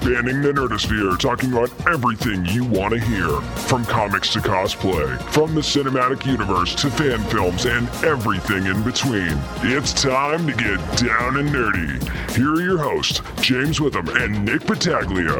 spanning the nerdosphere, talking about everything you want to hear. From comics to cosplay, from the cinematic universe to fan films and everything in between. It's time to get down and nerdy. Here are your hosts, James Witham and Nick Battaglia.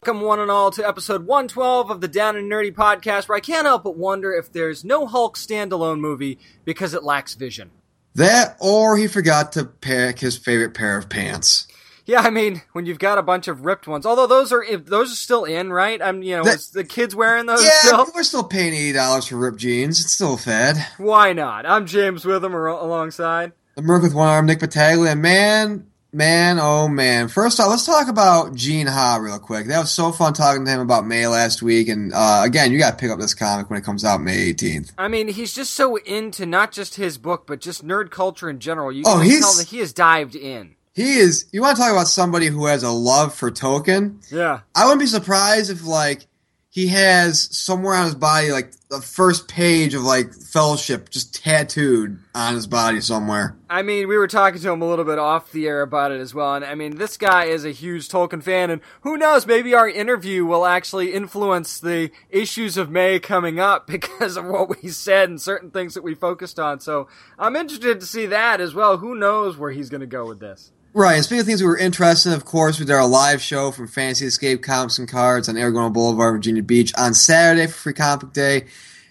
Welcome, one and all, to episode 112 of the Down and Nerdy podcast, where I can't help but wonder if there's no Hulk standalone movie because it lacks vision. That, or he forgot to pick his favorite pair of pants. Yeah, I mean, when you've got a bunch of ripped ones, although those are those are still in, right? I'm, you know, That- is the kids wearing those Yeah, still? we're still paying eighty dollars for ripped jeans. It's still a fad. Why not? I'm James Witham ar- alongside. The Merc with one arm, Nick Battaglia. Man, man, oh man. First off, let's talk about Gene Ha real quick. That was so fun talking to him about May last week. And uh, again, you got to pick up this comic when it comes out May 18th. I mean, he's just so into not just his book, but just nerd culture in general. You Oh, can he's- tell that he has dived in. He is. You want to talk about somebody who has a love for Tolkien? Yeah. I wouldn't be surprised if like he has somewhere on his body like the first page of like Fellowship just tattooed on his body somewhere. I mean, we were talking to him a little bit off the air about it as well, and I mean, this guy is a huge Tolkien fan, and who knows, maybe our interview will actually influence the issues of May coming up because of what we said and certain things that we focused on. So I'm interested to see that as well. Who knows where he's going to go with this? Right. And speaking of things we were interested in, of course, we did our live show from Fantasy Escape Comics and Cards on Aragona Boulevard, Virginia Beach on Saturday for Free Comic Day.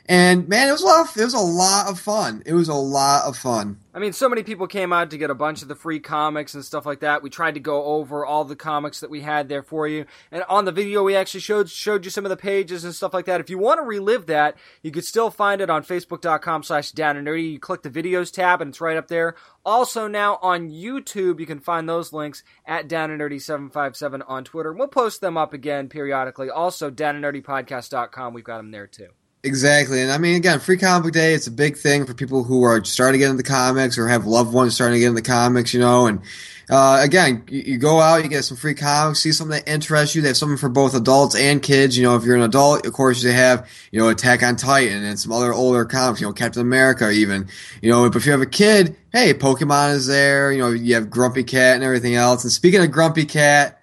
And man, it was a lot. Of, it was a lot of fun. It was a lot of fun. I mean, so many people came out to get a bunch of the free comics and stuff like that. We tried to go over all the comics that we had there for you, and on the video we actually showed showed you some of the pages and stuff like that. If you want to relive that, you could still find it on Facebook.com/slash Down and Nerdy. You click the videos tab, and it's right up there. Also, now on YouTube, you can find those links at Down and Nerdy seven five seven on Twitter. We'll post them up again periodically. Also, Down and Nerdy Podcast.com. We've got them there too. Exactly. And I mean, again, Free Comic Day, it's a big thing for people who are starting to get into comics or have loved ones starting to get into comics, you know. And uh, again, you, you go out, you get some free comics, see something that interests you. They have something for both adults and kids. You know, if you're an adult, of course, they have, you know, Attack on Titan and some other older comics, you know, Captain America even. You know, but if you have a kid, hey, Pokemon is there. You know, you have Grumpy Cat and everything else. And speaking of Grumpy Cat,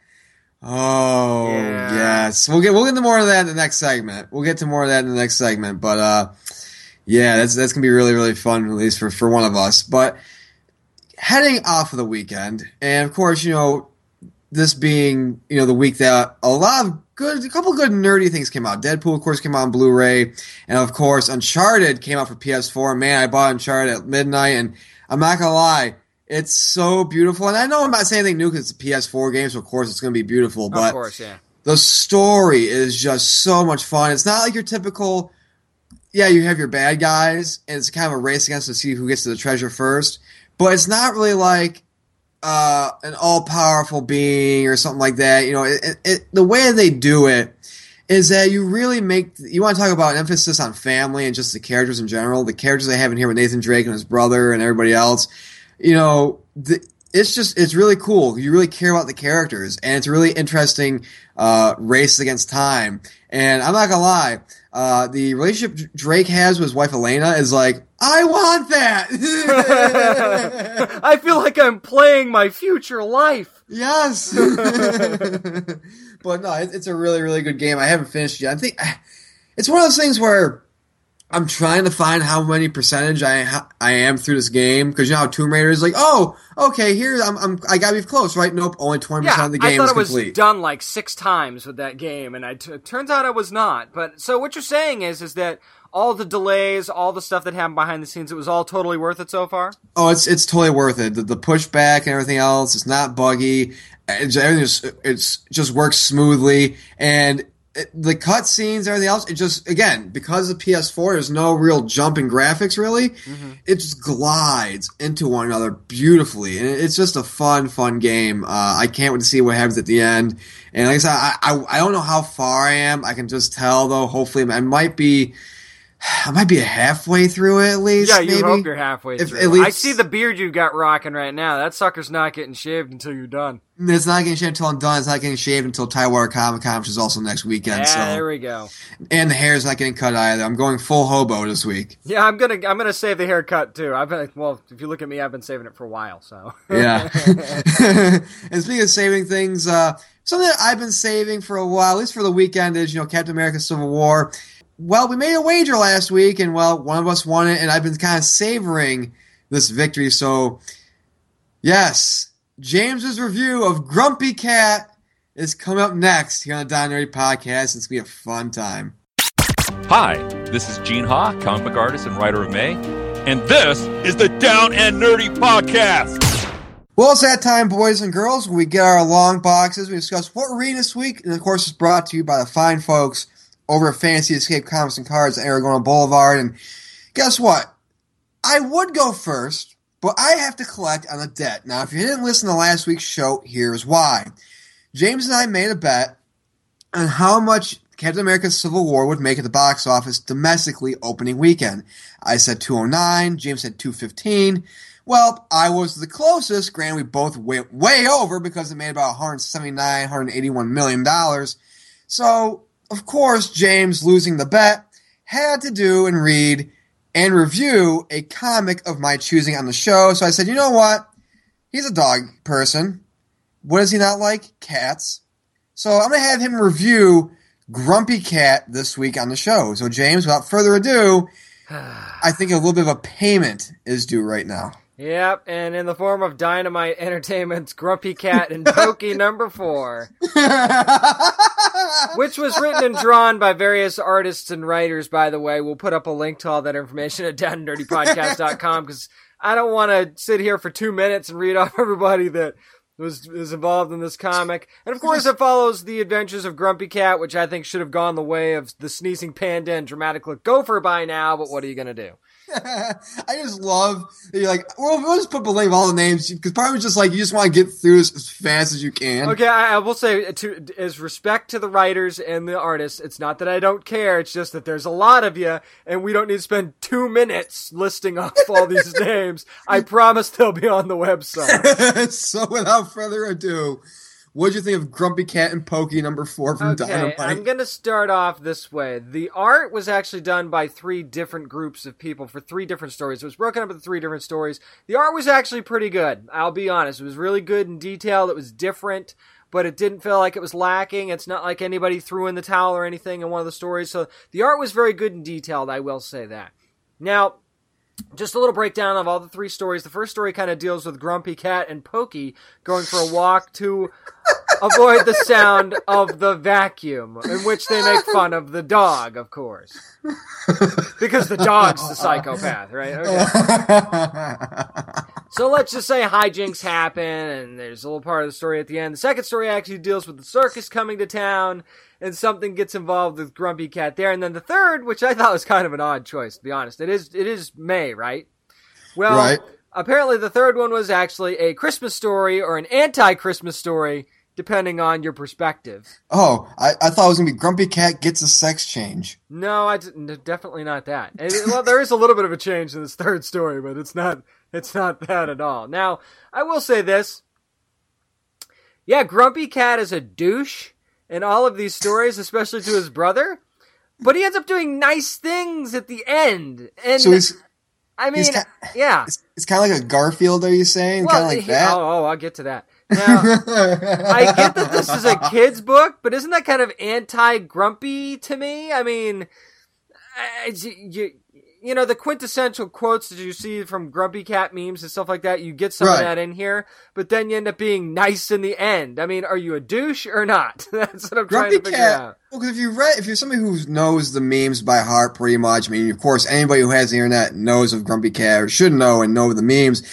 Oh Yeah. yes, we'll get we'll get to more of that in the next segment. We'll get to more of that in the next segment. But uh, yeah, that's that's gonna be really really fun, at least for for one of us. But heading off of the weekend, and of course, you know, this being you know the week that a lot of good, a couple good nerdy things came out. Deadpool, of course, came out on Blu-ray, and of course, Uncharted came out for PS4. Man, I bought Uncharted at midnight, and I'm not gonna lie. It's so beautiful, and I know I'm not saying anything new because it's a PS4 game, so of course it's going to be beautiful. But of course, yeah. the story is just so much fun. It's not like your typical, yeah, you have your bad guys, and it's kind of a race against to see who gets to the treasure first. But it's not really like uh, an all powerful being or something like that. You know, it, it, the way they do it is that you really make you want to talk about an emphasis on family and just the characters in general. The characters they have in here with Nathan Drake and his brother and everybody else. You know, the, it's just it's really cool. You really care about the characters, and it's a really interesting uh, race against time. And I'm not gonna lie, uh, the relationship Drake has with his wife Elena is like, I want that. I feel like I'm playing my future life. yes. but no, it, it's a really really good game. I haven't finished yet. I think it's one of those things where. I'm trying to find how many percentage I I am through this game because you know how Tomb Raider is like, oh, okay, here I'm, I'm I gotta be close, right? Nope, only twenty Yeah, percent of the I game thought is it was complete. done like six times with that game, and I t- it turns out I was not. But so what you're saying is, is that all the delays, all the stuff that happened behind the scenes, it was all totally worth it so far. Oh, it's it's totally worth it. The, the pushback and everything else, it's not buggy. It's, everything just it's just works smoothly, and it, the cut scenes, everything else, it just again because the PS4, there's no real jump in graphics really. It just glides into one another beautifully, and it- it's just a fun, fun game. Uh, I can't wait to see what happens at the end. And like I said, I, I I don't know how far I am. I can just tell though. Hopefully, I might be. I might be halfway through it at least. Yeah, you maybe. hope you're halfway If- through. at least- I see the beard you've got rocking right now. That sucker's not getting shaved until you're done. It's not getting shaved until I'm done. It's not getting shaved until Tidewater Comic Con, which is also next weekend. Yeah, so, there we go. and the hair's not getting cut either. I'm going full hobo this week. Yeah, I'm gonna I'm gonna save the haircut too. I've been well. If you look at me, I've been saving it for a while. So Yeah. and speaking of saving things, uh, something that I've been saving for a while, at least for the weekend, is you know Captain America: Civil War. Well, we made a wager last week, and well, one of us won it, and I've been kind of savoring this victory. So, yes, James's review of Grumpy Cat is coming up next here on the Don Nerdy Podcast. It's gonna be a fun time. Hi, this is Gene Ha, comic book artist and writer of May, and this is the Down and Nerdy Podcast. Well, it's that time, boys and girls. We get our long boxes. We discuss what we're reading this week, and of course, it's brought to you by the fine folks over at Fantasy Escape Comics and Cards at Aragona Boulevard. And guess what? I would go first, but I have to collect on a debt. Now, if you didn't listen to last week's show, here's why. James and I made a bet on how much Captain America Civil War would make at the box office domestically opening weekend. I said 209, James said 215. Well, I was the closest. Granted, we both went way over because it made about 179, 181 million dollars. So, of course, James losing the bet had to do and read and review a comic of my choosing on the show. So I said, you know what? He's a dog person. What does he not like? Cats. So I'm going to have him review Grumpy Cat this week on the show. So, James, without further ado, I think a little bit of a payment is due right now. Yep, and in the form of Dynamite Entertainment's Grumpy Cat and Pokey number four, which was written and drawn by various artists and writers, by the way. We'll put up a link to all that information at downnerdypodcast.com because I don't want to sit here for two minutes and read off everybody that was, was involved in this comic. And of course, it follows the adventures of Grumpy Cat, which I think should have gone the way of the sneezing panda and dramatic look gopher by now, but what are you going to do? I just love you're like, well, we'll just put the name of all the names because part of it's just like you just want to get through this as fast as you can. Okay, I, I will say to as respect to the writers and the artists, it's not that I don't care. It's just that there's a lot of you, and we don't need to spend two minutes listing off all these names. I promise they'll be on the website. so without further ado, what'd you think of Grumpy Cat and Pokey number four from Okay, Dynamite? I'm gonna start off this way. The art was actually done by three different groups of people for three different stories. It was broken up into three different stories. The art was actually pretty good. I'll be honest. It was really good and detailed. It was different. But it didn't feel like it was lacking. It's not like anybody threw in the towel or anything in one of the stories. So the art was very good and detailed. I will say that. Now, just a little breakdown of all the three stories. The first story kind of deals with Grumpy Cat and Pokey going for a walk to avoid the sound of the vacuum, in which they make fun of the dog, of course. Because the dog's the psychopath, right? Okay. So let's just say hijinks happen, and there's a little part of the story at the end. The second story actually deals with the circus coming to town, and something gets involved with Grumpy Cat there. And then the third, which I thought was kind of an odd choice, to be honest, it is it is May, right? Well, Right. apparently the third one was actually a Christmas story or an anti-Christmas story, depending on your perspective. oh, I, I thought it was gonna be Grumpy Cat gets a sex change. No, I definitely not that. It- well, there is a little bit of a change in this third story, but it's not it's not that at all. Now, I will say this. Yeah, Grumpy Cat is a douche in all of these stories, especially to his brother. But he ends up doing nice things at the end. And So he's I mean, he's yeah. it's, it's kind of like a Garfield. Are you saying? Well, kind of like he- that. Oh, oh, I'll get to that. Now, I get that this is a kid's book, but isn't that kind of anti-grumpy to me? I mean, I- you, you know, the quintessential quotes that you see from Grumpy Cat memes and stuff like that, you get some of that in here, but then you end up being nice in the end. I mean, are you a douche or not? That's what I'm trying Grumpy to figure Cat. out. Well, 'cause if you read, if you're somebody who knows the memes by heart, pretty much. I mean, of course, anybody who has the internet knows of Grumpy Cat or should know and know the memes.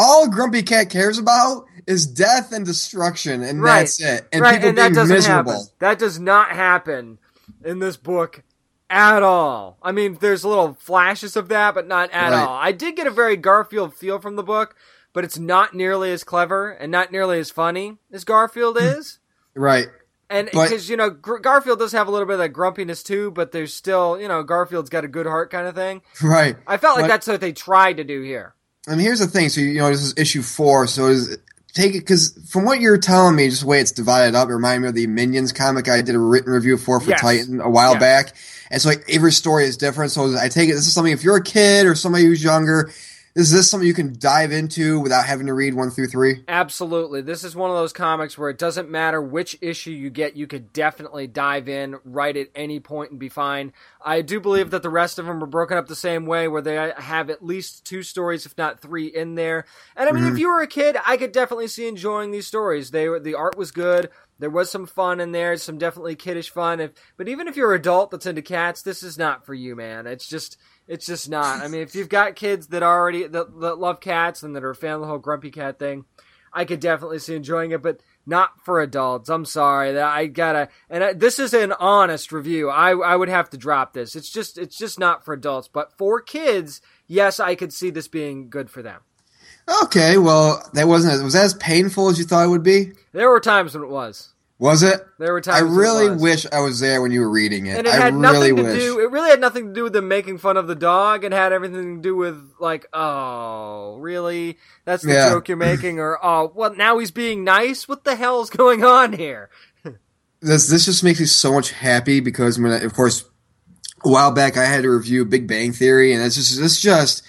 All Grumpy Cat cares about is death and destruction, and Right. that's it. And right, people and being doesn't miserable. happen. That does not happen in this book at all. I mean, there's little flashes of that, but not at Right. all. I did get a very Garfield feel from the book, but it's not nearly as clever and not nearly as funny as Garfield Hmm. is. Right. And because you know Gr- Garfield does have a little bit of that grumpiness too, but there's still you know Garfield's got a good heart kind of thing. right. I felt like But- that's what they tried to do here. And here's the thing. So you know, this is issue four. So is take it because from what you're telling me, just the way it's divided up, it reminded me of the Minions comic I did a written review for for Yes. Titan a while Yes. back. And so like every story is different. So I take it this is something if you're a kid or somebody who's younger, is this something you can dive into without having to read one through three? Absolutely. This is one of those comics where it doesn't matter which issue you get, you could definitely dive in right at any point and be fine. I do believe that the rest of them are broken up the same way where they have at least two stories, if not three, in there. And I mean, if mm-hmm. you were a kid, I could definitely see enjoying these stories. They were, the art was good. There was some fun in there, some definitely kiddish fun. If, but even if you're an adult that's into cats, this is not for you, man. It's just, it's just not. I mean, if you've got kids that already that, that love cats and that are a fan of the whole grumpy cat thing, I could definitely see enjoying it, but not for adults. I'm sorry that I gotta. And I, this is an honest review. I I would have to drop this. It's just it's just not for adults, but for kids, yes, I could see this being good for them. Okay, well that wasn't as, was that as painful as you thought it would be? There were times when it was. Was it? There were times. I really wish I was there when you were reading it. And it I had really nothing to wish. do. It really had nothing to do with them making fun of the dog. It had everything to do with like, oh, really? That's the Yeah. joke you're making, or oh, well, now he's being nice. What the hell's going on here? this this just makes me so much happy because when I, of course a while back I had to review Big Bang Theory and it's just this just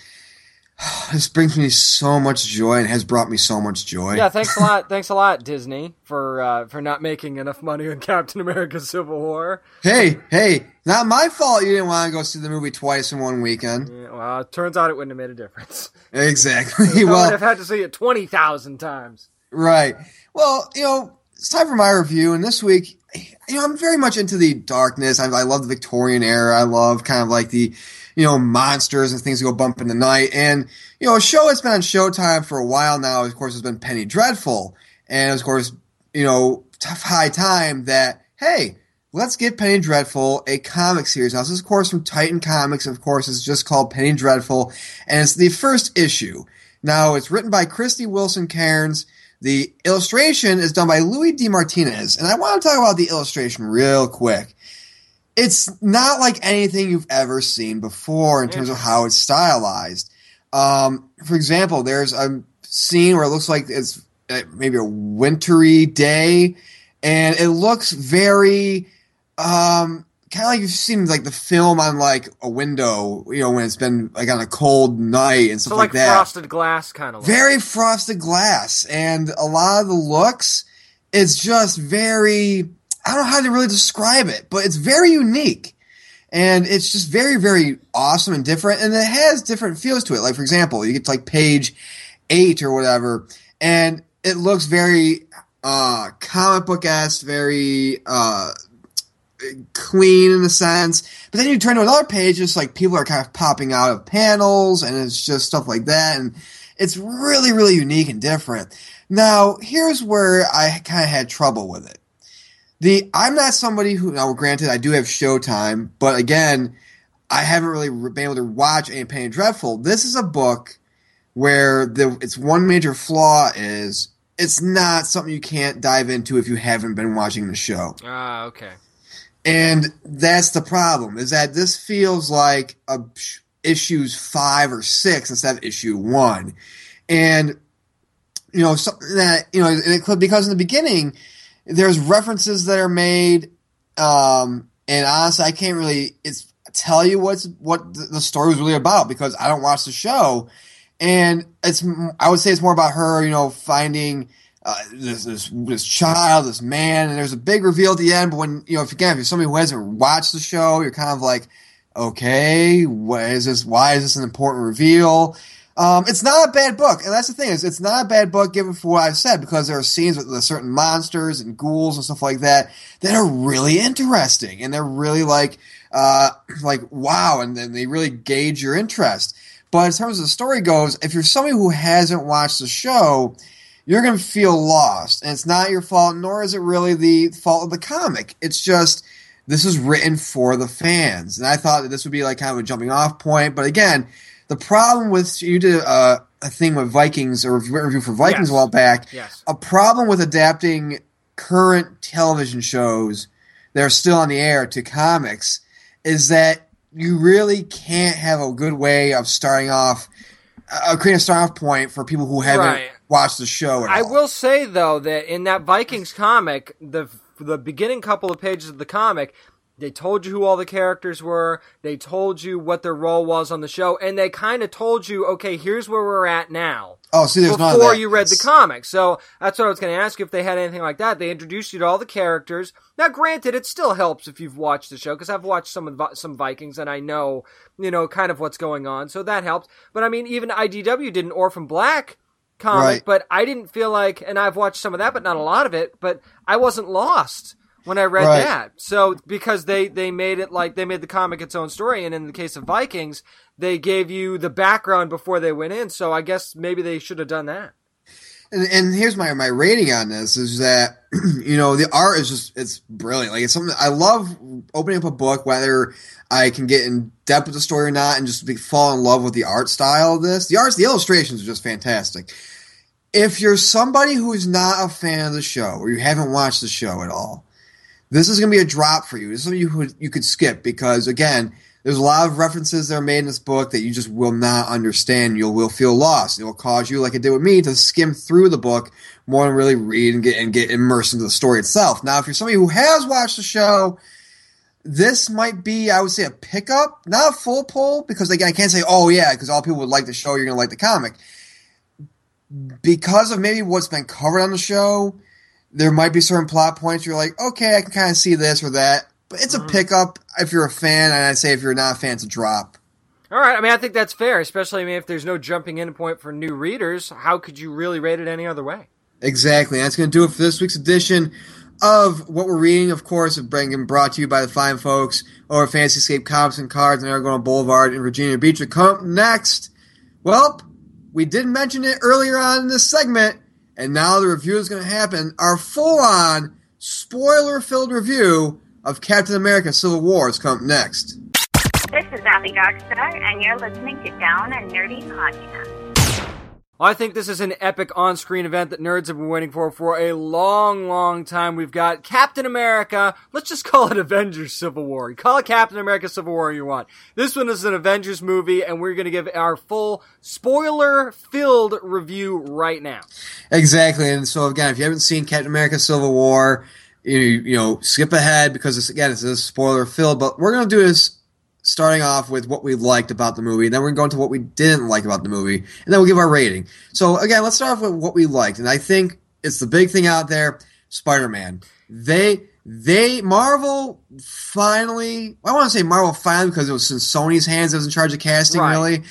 this brings me so much joy and has brought me so much joy. Yeah, thanks a lot. Thanks a lot, Disney, for uh, for not making enough money on Captain America: Civil War. Hey, hey, not my fault you didn't want to go see the movie twice in one weekend. Yeah, well, it turns out it wouldn't have made a difference. Exactly. I'd have had to see it twenty thousand times. Right. Well, you know, it's time for my review, and this week, you know, I'm very much into the darkness. I, I love the Victorian era. I love kind of like the, you know, monsters and things go bump in the night. And you know, a show that's been on Showtime for a while now, of course, has been Penny Dreadful, and of course, you know, tough high time that hey. Let's get Penny Dreadful a comic series. Now, this is, of course, from Titan Comics. Of course, it's just called Penny Dreadful, and it's the first issue. Now, it's written by Krysty Wilson-Cairns. The illustration is done by Louie De Martinis, and I want to talk about the illustration real quick. It's not like anything you've ever seen before in terms of how it's stylized. Um, for example, there's a scene where it looks like it's uh, maybe a wintry day, and it looks very um, kind of like you've seen like the film on like a window, you know, when it's been like on a cold night and stuff So like, like that frosted glass kind of. very frosted glass and a lot of the looks it's just very i don't know how to really describe it but it's very unique and it's just very very awesome and different and it has different feels to it like for example you get to like page eight or whatever and it looks very uh comic book esque very uh clean in a sense. But then you turn to another page, it's like people are kind of popping out of panels and it's just stuff like that. And it's really, really unique and different. Now, here's where I kind of had trouble with it. The I'm not somebody who now granted I do have Showtime, but again, I haven't really been able to watch any Penny Dreadful. This is a book where the its one major flaw is it's not something you can't dive into if you haven't been watching the show. Ah, okay. And that's the problem is that this feels like a issues five or six instead of issue one, and you know something that you know it could because in the beginning there's references that are made, um, and honestly I can't really it's tell you what's what the story was really about because I don't watch the show, and it's I would say it's more about her you know finding uh, this, this this child, this man, and there's a big reveal at the end. But when you know, if again, if you're somebody who hasn't watched the show, you're kind of like, okay, what is this? Why is this an important reveal? Um, it's not a bad book, and that's the thing is, it's not a bad book given for what I've said because there are scenes with, certain monsters and ghouls and stuff like that that are really interesting, and they're really like, uh, like wow, and then they really gauge your interest. But in terms of the story goes, if you're somebody who hasn't watched the show, you're going to feel lost. And it's not your fault, nor is it really the fault of the comic. It's just this is written for the fans. And I thought that this would be like kind of a jumping off point. But again, the problem with you did a, a thing with Vikings or review for Vikings Yes. a while back. Yes. A problem with adapting current television shows that are still on the air to comics is that you really can't have a good way of starting off a creating a start off point for people who haven't Right. watched the show. At I all. will say though that in that Vikings comic, the the beginning couple of pages of the comic, they told you who all the characters were. They told you what their role was on the show, and they kind of told you, okay, here's where we're at now. Oh, see, there's before you read the It's- comic. So that's what I was going to ask you if they had anything like that. They introduced you to all the characters. Now, granted, it still helps if you've watched the show because I've watched some of some Vikings and I know you know kind of what's going on, so that helps. But I mean, even IDW did an Orphan Black comic, Right. but I didn't feel like, and I've watched some of that, but not a lot of it. But I wasn't lost when I read Right. that. So because they they made it like they made the comic its own story, and in the case of Vikings, they gave you the background before they went in. So I guess maybe they should have done that. And, and here's my, my rating on this is that you know the art is just it's brilliant. Like it's something I love opening up a book whether I can get in depth with the story or not, and just be, fall in love with the art style of this. The arts, the illustrations are just fantastic. If you're somebody who is not a fan of the show or you haven't watched the show at all, this is going to be a drop for you. This is something you could, you could skip because again, there's a lot of references that are made in this book that you just will not understand. You will feel lost. It will cause you, like it did with me, to skim through the book more than really read and get and get immersed into the story itself. Now, if you're somebody who has watched the show, this might be, I would say, a pickup, not a full pull, because again, I can't say, oh yeah, because all people would like the show, you're going to like the comic. Because of maybe what's been covered on the show, there might be certain plot points you're like, okay, I can kind of see this or that. But it's a mm. pickup if you're a fan, and I'd say if you're not a fan, it's a drop. All right, I mean, I think that's fair, especially I mean, if there's no jumping in point for new readers. How could you really rate it any other way? Exactly. And that's going to do it for this week's edition of what we're reading. Of course, of being brought to you by the fine folks over at Fantasy Escape Comics and Cards on Aragona Boulevard in Virginia Beach. Come next. Well, we did mention it earlier on in this segment, and now the review is going to happen. Our full-on spoiler-filled review of Captain America: Civil War is coming next. This is Abby Darkstar, and you're listening to Down and Nerdy Podcast. I think this is an epic on-screen event that nerds have been waiting for for a long, long time. We've got Captain America. Let's just call it Avengers Civil War. Call it Captain America Civil War you want. This one is an Avengers movie, and we're going to give our full spoiler-filled review right now. Exactly, and so again, if you haven't seen Captain America: Civil War, you you know skip ahead because it's, again it's a spoiler filled. But we're gonna do this starting off with what we liked about the movie, then we're gonna go into what we didn't like about the movie, and then we'll give our rating. So again, let's start off with what we liked, and I think it's the big thing out there: Spider-Man. They they Marvel finally. I want to say Marvel finally because it was in Sony's hands that was in charge of casting, Right. really.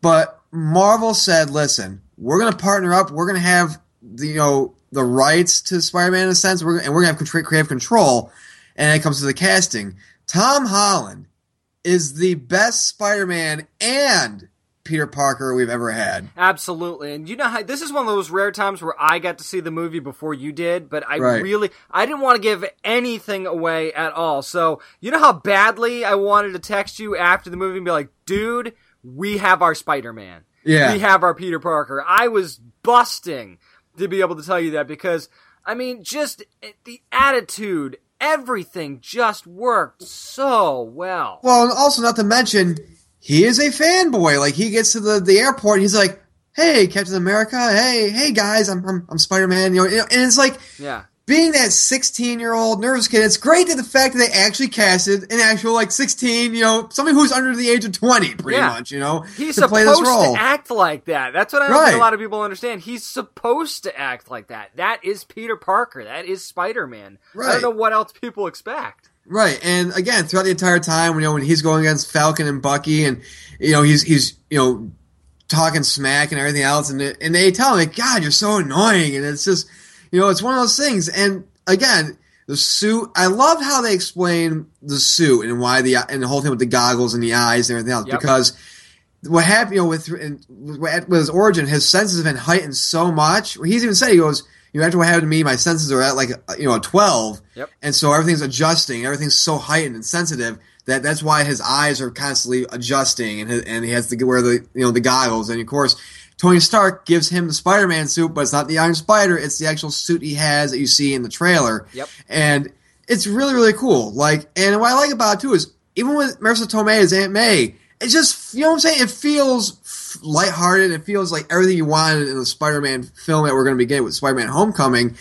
But Marvel said, "Listen, we're going to partner up. We're going to have the you know the rights to Spider-Man in a sense, we're, and we're going to have creative control." And it comes to the casting. Tom Holland is the best Spider-Man and Peter Parker we've ever had. Absolutely. And you know how this is one of those rare times where I got to see the movie before you did, but I Right. really I didn't want to give anything away at all. So, you know how badly I wanted to text you after the movie and be like, "Dude, we have our Spider-Man. Yeah. We have our Peter Parker." I was busting to be able to tell you that because I mean, just the attitude, everything just worked so well. Well, and also not to mention, he is a fanboy. Like he gets to the, the airport, and he's like, "Hey, Captain America! Hey, hey guys, I'm I'm, I'm Spider Man." You know, and it's like Yeah. Being that 16 year old nervous kid. It's great that the fact that they actually casted an actual like 16, you know, somebody who's under the age of 20, pretty Yeah. much. You know, He's to play supposed this role. to act like that. That's what I don't think a lot of people understand. He's supposed to act like that. That is Peter Parker. That is Spider Man. Right. I Right. don't know what else people expect. Right, and again, throughout the entire time, you know, when he's going against Falcon and Bucky, and you know, he's he's you know talking smack and everything else, and and they tell him, like, "God, you're so annoying," and it's just, you know, it's one of those things. And again, the suit, I love how they explain the suit and why the and the whole thing with the goggles and the eyes and everything else, Yep. because what happened, you know, with with with his origin, his senses have been heightened so much. He's even said he goes, you know, after what happened to me, my senses are at like you know a twelve, Yep. and so everything's adjusting, everything's so heightened and sensitive that that's why his eyes are constantly adjusting, and his, and he has to wear the you know the goggles, and of course. Tony Stark gives him the Spider-Man suit, but it's not the Iron Spider. It's the actual suit he has that you see in the trailer. Yep. And it's really, really cool. Like, and what I like about it too is even with Marisa Tomei as Aunt May, it just, you know what I'm saying? It feels lighthearted. It feels like everything you wanted in the Spider-Man film that we're going to be getting with Spider-Man Homecoming.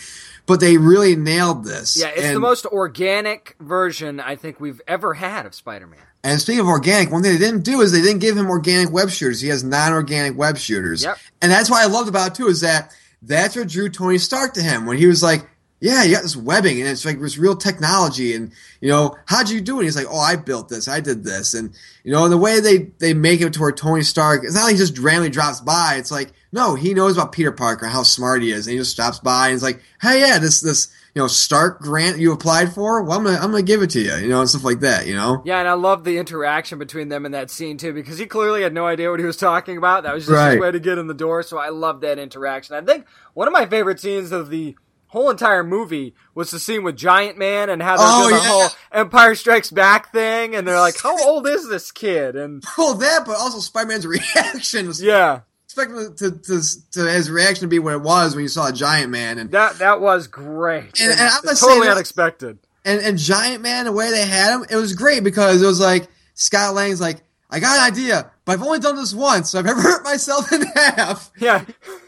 But they really nailed this. Yeah, it's and, the most organic version I think we've ever had of Spider-Man. And speaking of organic, one thing they didn't do is they didn't give him organic web shooters. He has non-organic web shooters. Yep. And that's what I loved about it too is that that's what drew Tony Stark to him when he was like, yeah, you got this webbing and it's like this real technology and you know, how'd you do it? And he's like, oh, I built this, I did this. And you know, and the way they, they make it to where Tony Stark, it's not like he just randomly drops by. It's like, no, he knows about Peter Parker, how smart he is. And he just stops by and he's like, hey, yeah, this, this, you know, Stark grant you applied for, well, I'm gonna, I'm gonna give it to you, you know, and stuff like that, you know? Yeah, and I love the interaction between them in that scene too, because he clearly had no idea what he was talking about. That was just Right. his way to get in the door. So I love that interaction. I think one of my favorite scenes of the whole entire movie was the scene with Giant Man and how they're Oh, doing the yeah. whole Empire Strikes Back thing, and they're like, "How old is this kid?" And Well, that, but also Spider-Man's reaction was yeah, expecting to, to, to his reaction to be what it was when you saw a giant man and that that was great. And- and I'm gonna say totally this- unexpected. and, and Giant Man, the way they had him, it was great because it was like Scott Lang's like, I got an idea, but I've only done this once, so I've never hurt myself in half. Yeah.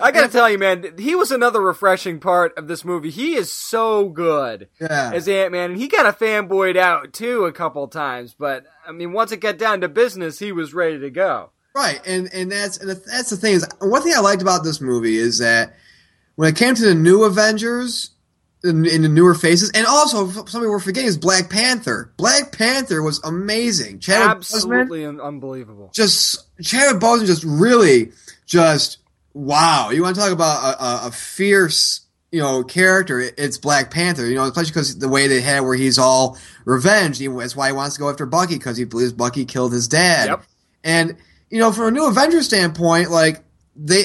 I gotta tell you, man, he was another refreshing part of this movie. He is so good Yeah. as Ant Man, and he kind of fanboyed out too a couple times. But I mean, once it got down to business, he was ready to go. Right, and and that's and that's the thing is one thing I liked about this movie is that when it came to the new Avengers in, in the newer faces, and also something we're forgetting is Black Panther. Black Panther was amazing. Boseman, Absolutely un- unbelievable. just Chadwick Boseman just really just wow. You want to talk about a, a, a fierce you know character? It's Black Panther. You know, especially because the way they had where he's all revenge. He, that's why he wants to go after Bucky because he believes Bucky killed his dad. Yep. And you know, from a new Avengers standpoint, like they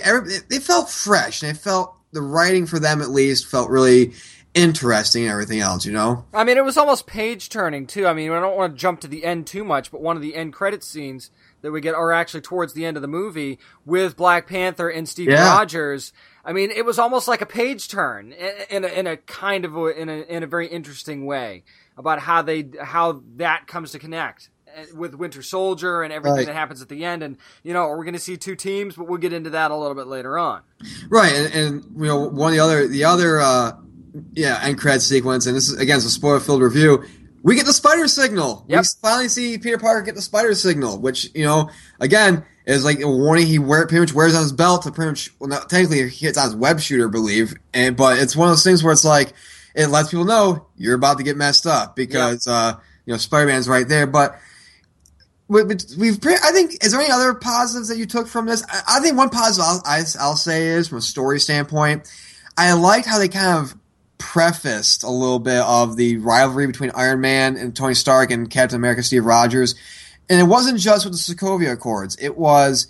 they felt fresh. and They felt the writing for them at least felt really interesting and everything else. You know. I mean, it was almost page turning too. I mean, I don't want to jump to the end too much, but one of the end credit scenes that we get are actually towards the end of the movie with Black Panther and Steve Yeah. Rogers. I mean, it was almost like a page turn in, in, a, in a kind of a, in a in a very interesting way about how they how that comes to connect with Winter Soldier and everything Right. that happens at the end. And you know, we're going to see two teams, but we'll get into that a little bit later on. Right, and, and you know one of the other the other uh, yeah end credit sequence, and this is again it's a spoiler filled review. We get the spider signal. Yep. We finally see Peter Parker get the spider signal, which you know again is like a warning he wear pretty much wears on his belt to pretty much well not technically he hits on his web shooter, I believe, and but it's one of those things where it's like it lets people know you're about to get messed up because uh, you know Spider Man's right there, but. We- we- We've. pre- I think. Is there any other positives that you took from this? I, I think one positive I'll, I, I'll say is from a story standpoint, I liked how they kind of prefaced a little bit of the rivalry between Iron Man and Tony Stark and Captain America Steve Rogers, and it wasn't just with the Sokovia Accords. It was,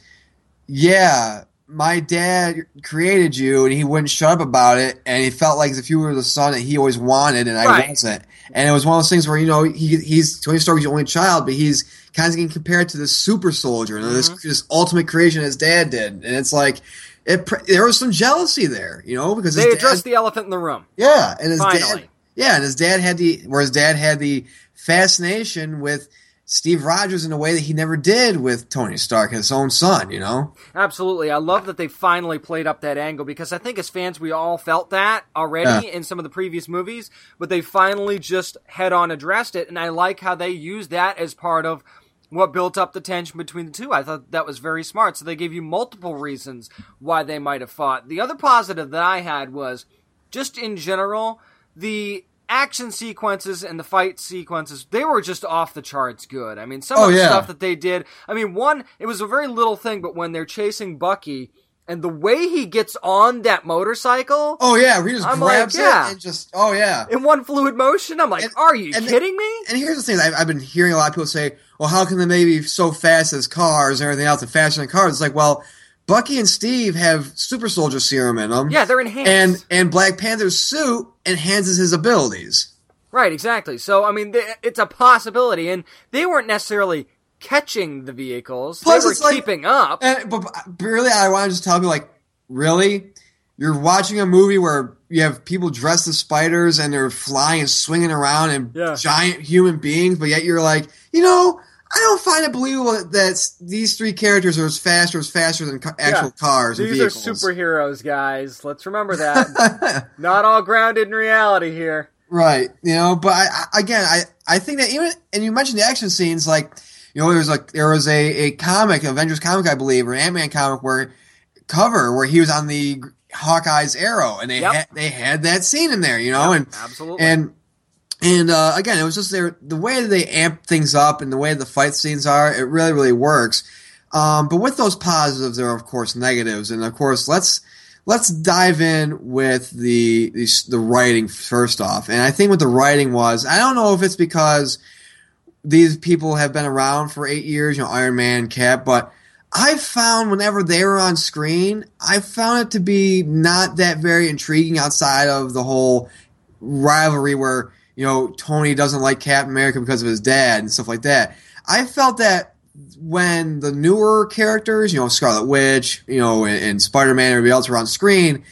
yeah, my dad created you, and he wouldn't shut up about it, and he felt like if you were the son that he always wanted, and I Right. wasn't. And it was one of those things where you know he, he's Tony Stark's the only child, but he's kind of getting compared to this super soldier, and this mm-hmm. this ultimate creation his dad did, and it's like. It, there was some jealousy there, you know, because They dad- addressed the elephant in the room. yeah, and his dad, yeah, and his dad had the where his dad had the fascination with Steve Rogers in a way that he never did with Tony Stark, his own son. You know, Absolutely. I love that they finally played up that angle because I think as fans we all felt that already in some of the previous movies, but they finally just head on addressed it and I like how they used that as part of what built up the tension between the two. I thought that was very smart. So they gave you multiple reasons why they might have fought. The other positive that I had was just in general, the action sequences and the fight sequences, they were just off the charts good. I mean, some Oh, of the yeah. stuff that they did, I mean, one, it was a very little thing, but when they're chasing Bucky and the way he gets on that motorcycle oh yeah, he just I'm like, grabs yeah. it and just oh yeah. in one fluid motion, I'm like, And- are you and the- kidding me? And here's the thing: I've, I've been hearing a lot of people say, "Well, how can they maybe so fast as cars and everything else, and faster than cars?" It's like, well, Bucky and Steve have super soldier serum in them. Yeah, they're enhanced. and and Black Panther's suit enhances his abilities. Right, exactly. So I mean, th- it's a possibility, and they weren't necessarily catching the vehicles; Plus, they were it's like- keeping up. And but, but really, I want to just tell you, like, really, you're watching a movie where you have people dressed as spiders and they're flying and swinging around and Yeah. giant human beings, but yet you're like, you know, I don't find it believable that these three characters are as fast or as faster than ca- actual cars and These are superheroes, guys. Let's remember that. Not all grounded in reality here. Right. You know, but I, I again, I, I think that even, and you mentioned the action scenes, like, you know, there's like, there was a, a comic, Avengers comic, I believe, or an Ant-Man comic where, cover where he was on the Hawkeye's arrow and they Yep. had, they had that scene in there, you know, and, Absolutely. and, and, uh, again, it was just there, the way that they amp things up and the way the fight scenes are, it really, really works. Um, but with those positives, there are of course negatives, and of course, let's let's dive in with the, the the writing first off. And I think what the writing was, I don't know if it's because these people have been around for eight years, you know, Iron Man, Cap, but I found whenever they were on screen, I found it to be not that very intriguing outside of the whole rivalry where, you know, Tony doesn't like Captain America because of his dad and stuff like that. I felt that when the newer characters, you know, Scarlet Witch, you know, and, and Spider Man and everybody else were on screen,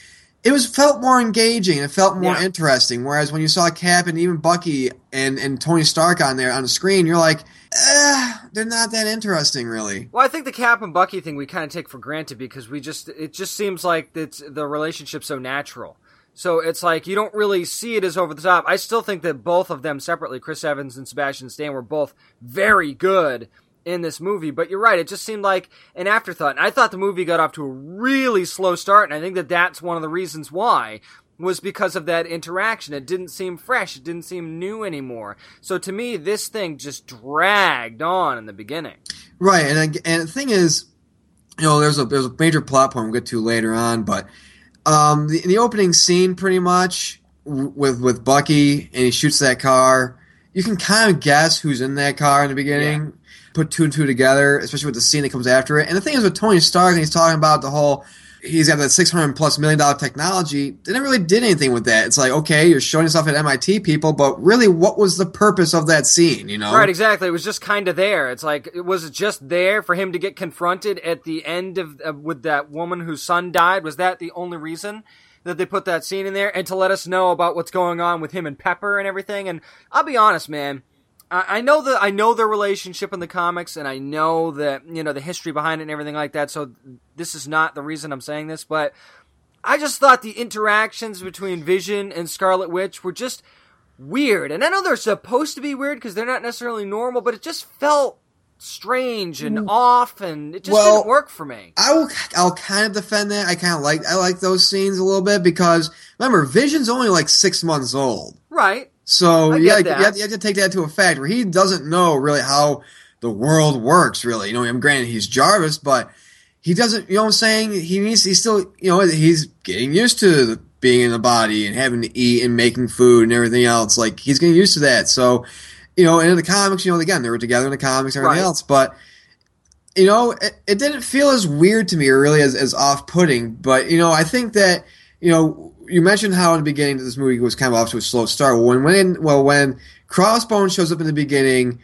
it was felt more engaging. It felt more Yeah. interesting. Whereas when you saw Cap and even Bucky and, and Tony Stark on there on the screen, you're like, eh, they're not that interesting, really. Well, I think the Cap and Bucky thing we kind of take for granted because we just it just seems like it's the relationship's so natural. So it's like you don't really see it as over the top. I still think that both of them separately, Chris Evans and Sebastian Stan, were both very good in this movie. But you're right; it just seemed like an afterthought. And I thought the movie got off to a really slow start, and I think that that's one of the reasons why was because of that interaction. It didn't seem fresh. It didn't seem new anymore. So to me, this thing just dragged on in the beginning. Right, and and the thing is, you know, there's a there's a major plot point we'll get to later on, but um, the, the opening scene, pretty much with with Bucky, and he shoots that car. You can kind of guess who's in that car in the beginning. Put two and two together, especially with the scene that comes after it. And the thing is with Tony Stark, and he's talking about the whole. He's got that six hundred plus million dollar technology. They never really did anything with that. It's like, okay, you're showing yourself at MIT people, but really, what was the purpose of that scene? You know, Right, exactly. It was just kind of there. It's like it was just there for him to get confronted at the end of uh, with that woman whose son died. Was that the only reason that they put that scene in there, and to let us know about what's going on with him and Pepper and everything? And I'll be honest, man. I know the I know their relationship in the comics, and I know that you know the history behind it and everything like that. So this is not the reason I'm saying this, but I just thought the interactions between Vision and Scarlet Witch were just weird. And I know they're supposed to be weird because they're not necessarily normal, but it just felt strange and hmm. off, and it just Well, didn't work for me. I will. I'll kind of defend that. I kind of like. I like those scenes a little bit because remember, Vision's only like six months old, Right? So I you, you, have, to take that into effect. Where he doesn't know really how the world works. Really, you know. I'm granted he's Jarvis, but he doesn't. You know what I'm saying? He needs. He's still. You know. He's getting used to being in the body and having to eat and making food and everything else. Like he's getting used to that. So, you know, and in the comics, you know, again, they were together in the comics and everything Right. else, but you know, it, it didn't feel as weird to me or really as, as off putting. But, you know, I think that, you know, you mentioned how in the beginning that this movie was kind of off to a slow start. Well, when, when, well, when Crossbones shows up in the beginning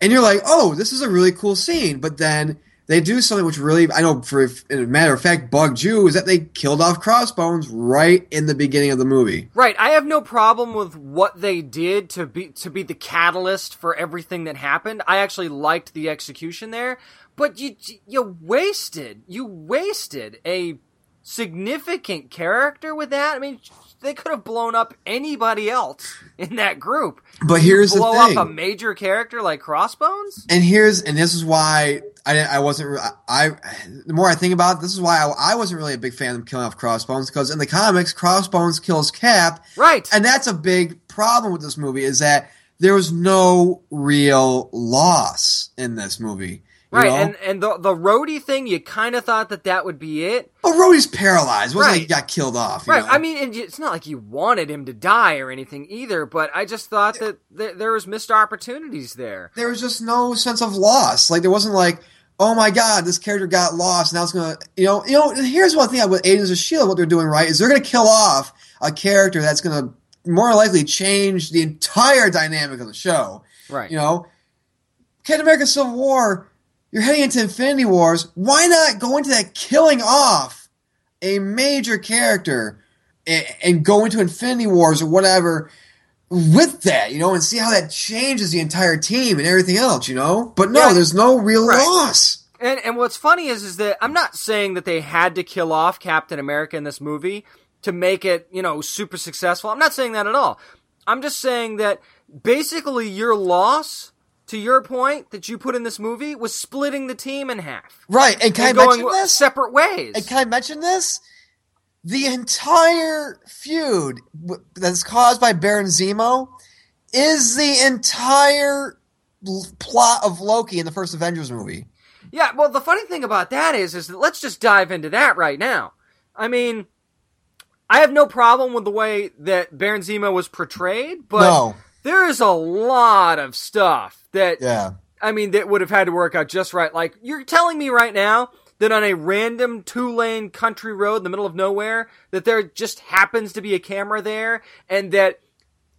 and you're like, oh, this is a really cool scene. But then they do something which really, I know for a matter of fact, bugged you is that they killed off Crossbones right in the beginning of the movie. Right. I have no problem with what they did to be to be the catalyst for everything that happened. I actually liked the execution there, but you you wasted you wasted a significant character with that. I mean, they could have blown up anybody else in that group. But here's the blow thing. up a major character like Crossbones. and here's and this is why I didn't- I wasn't I the more I think about it, this is why I, I wasn't really a big fan of killing off Crossbones because in the comics Crossbones kills Cap Right. and that's a big problem with this movie is that there was no real loss in this movie. You Right, know? and and the the Rhodey thing, you kind of thought that that would be it, oh, but Rhodey's paralyzed. Wasn't like Right. he got killed off. you Right. know? I mean, and it's not like you wanted him to die or anything either, but I just thought that th- there was missed opportunities there. there was just no sense of loss. Like there wasn't like, oh my god, this character got lost. Now it's gonna, you know, you know. Here's one thing with Agents of Shield, what they're doing right is they're gonna kill off a character that's gonna more likely change the entire dynamic of the show. Right. You know, Captain America Civil War, you're heading into Infinity Wars. Why not go into that killing off a major character and, and go into Infinity Wars or whatever with that, you know, and see how that changes the entire team and everything else, you know? But no, Yeah. there's no real Right. loss. And and what's funny is is that I'm not saying that they had to kill off Captain America in this movie to make it, you know, super successful. I'm not saying that at all. I'm just saying that basically your loss to your point that you put in this movie was splitting the team in half. Right. And can and I going mention this? separate ways. And can I mention this? The entire feud w- that's caused by Baron Zemo is the entire plot of Loki in the first Avengers movie. Yeah, well, the funny thing about that is, is that let's just dive into that right now. I mean, I have no problem with the way that Baron Zemo was portrayed, but No. There is a lot of stuff that, Yeah. I mean, that would have had to work out just right. Like, you're telling me right now that on a random two lane country road in the middle of nowhere, that there just happens to be a camera there, and that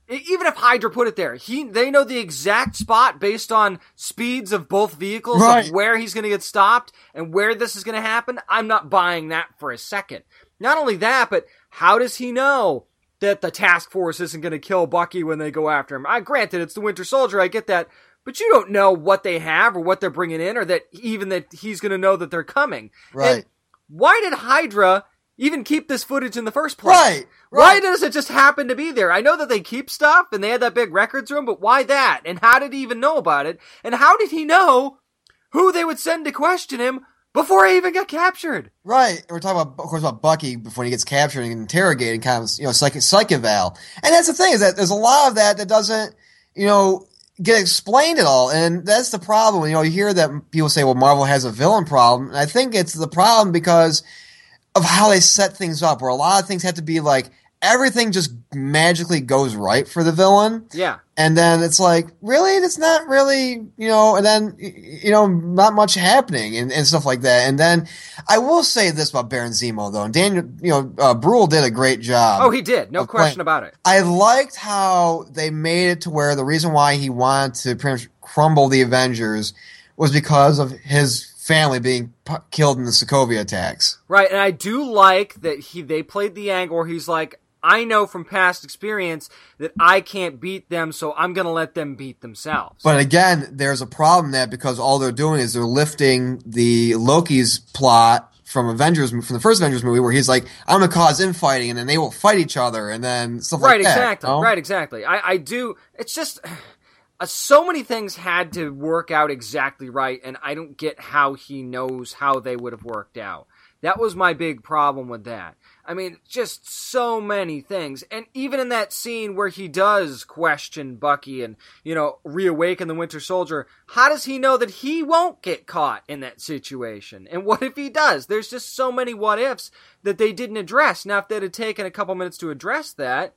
even if Hydra put it there, he they know the exact spot based on speeds of both vehicles Right. of where he's going to get stopped and where this is going to happen. I'm not buying that for a second. Not only that, but how does he know that the task force isn't going to kill Bucky when they go after him? I granted it's the Winter Soldier, I get that, but you don't know what they have or what they're bringing in, or that even that he's going to know that they're coming. Right. And why did Hydra even keep this footage in the first place? Right, Why does it just happen to be there? I know that they keep stuff and they had that big records room, but why that? And how did he even know about it? And how did he know who they would send to question him before he even got captured? Right. We're talking about, of course, about Bucky before he gets captured and interrogated, kind of, you know, psych, psych eval. And that's the thing is that there's a lot of that that doesn't, you know, get explained at all. And that's the problem. You know, you hear that people say, well, Marvel has a villain problem. And I think it's the problem because of how they set things up, where a lot of things have to be like, everything just magically goes right for the villain. Yeah. And then it's like, really? It's not really, you know, and then, you know, not much happening and, and stuff like that. And then I will say this about Baron Zemo, though. And Daniel, you know, uh, Brühl did a great job. Oh, he did. No question playing- about it. I liked how they made it to where the reason why he wanted to pretty much crumble the Avengers was because of his family being p- killed in the Sokovia attacks. Right, and I do like that he they played the angle where he's like, I know from past experience that I can't beat them, so I'm gonna let them beat themselves. But again, there's a problem that because all they're doing is they're lifting the Loki's plot from Avengers from the first Avengers movie where he's like, I'm gonna cause infighting and then they will fight each other and then stuff right, like that. Right, exactly. Right, exactly. I, I do. It's just uh, so many things had to work out exactly right, and I don't get how he knows how they would have worked out. That was my big problem with that. I mean, just so many things. And even in that scene where he does question Bucky and, you know, reawaken the Winter Soldier, how does he know that he won't get caught in that situation? And what if he does? There's just so many what ifs that they didn't address. Now, if they'd have taken a couple minutes to address that,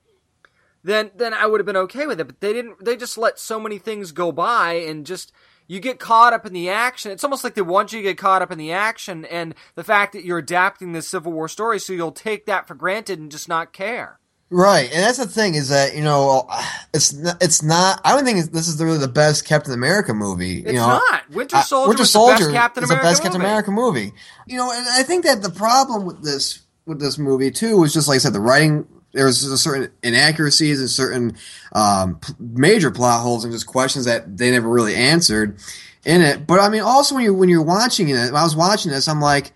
then then I would have been okay with it. But they didn't. They just let so many things go by, and just you get caught up in the action. It's almost like they want you to get caught up in the action and the fact that you're adapting this Civil War story, so you'll take that for granted and just not care. Right, and that's the thing is that you know it's not, it's not. I don't think this is really the best Captain America movie. It's you know? not. Winter Uh, Soldier Winter Soldier the best Captain is America the best Captain movie. America movie. You know, and I think that the problem with this with this movie too was just like I said, the writing. There was a certain inaccuracies and certain um, p- major plot holes and just questions that they never really answered in it. But I mean, also when you when you're watching it, when I was watching this, I'm like,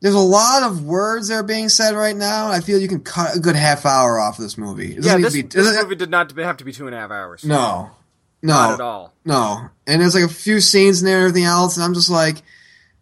there's a lot of words that are being said right now. I feel you can cut a good half hour off of this movie. It Yeah, this, be- this movie did not have to be two and a half hours. no, no, not at all. no. And there's like a few scenes in there and everything else, and I'm just like,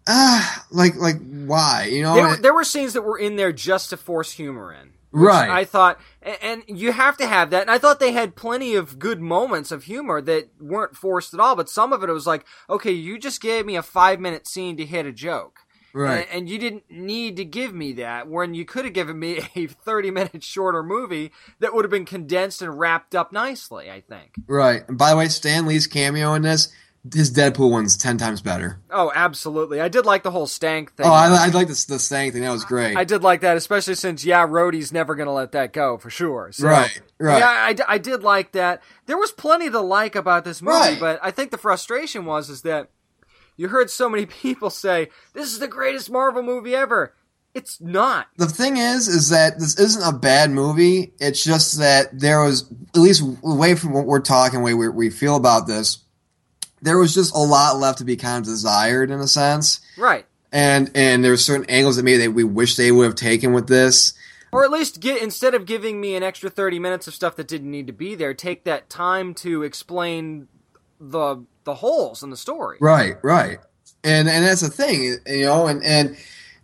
ah, like, like, why? You know? There, there were scenes that were in there just to force humor in. Right. I thought, and, and you have to have that. And I thought they had plenty of good moments of humor that weren't forced at all. But some of it, it was like, okay, you just gave me a five minute scene to hit a joke. Right. And, and you didn't need to give me that when you could have given me a 30 minute shorter movie that would have been condensed and wrapped up nicely, I think. Right. And by the way, Stan Lee's cameo in this, his Deadpool one's ten times better. Oh, absolutely. I did like the whole stank thing. Oh, I, I like the the Stang thing. That was great. I did like that, especially since yeah, Rhodey's never gonna let that go for sure. So, Right, right. Yeah, I, I did like that. There was plenty to like about this movie, Right. but I think the frustration was is that you heard so many people say this is the greatest Marvel movie ever. It's not. the thing is, is that this isn't a bad movie. It's just that there was, at least away from what we're talking, way we, we feel about this, there was just a lot left to be kind of desired in a sense. Right. And and there were certain angles that maybe they, we wish they would have taken with this. Or at least get instead of giving me an extra 30 minutes of stuff that didn't need to be there, take that time to explain the the holes in the story. Right, right. And and that's the thing, you know, and and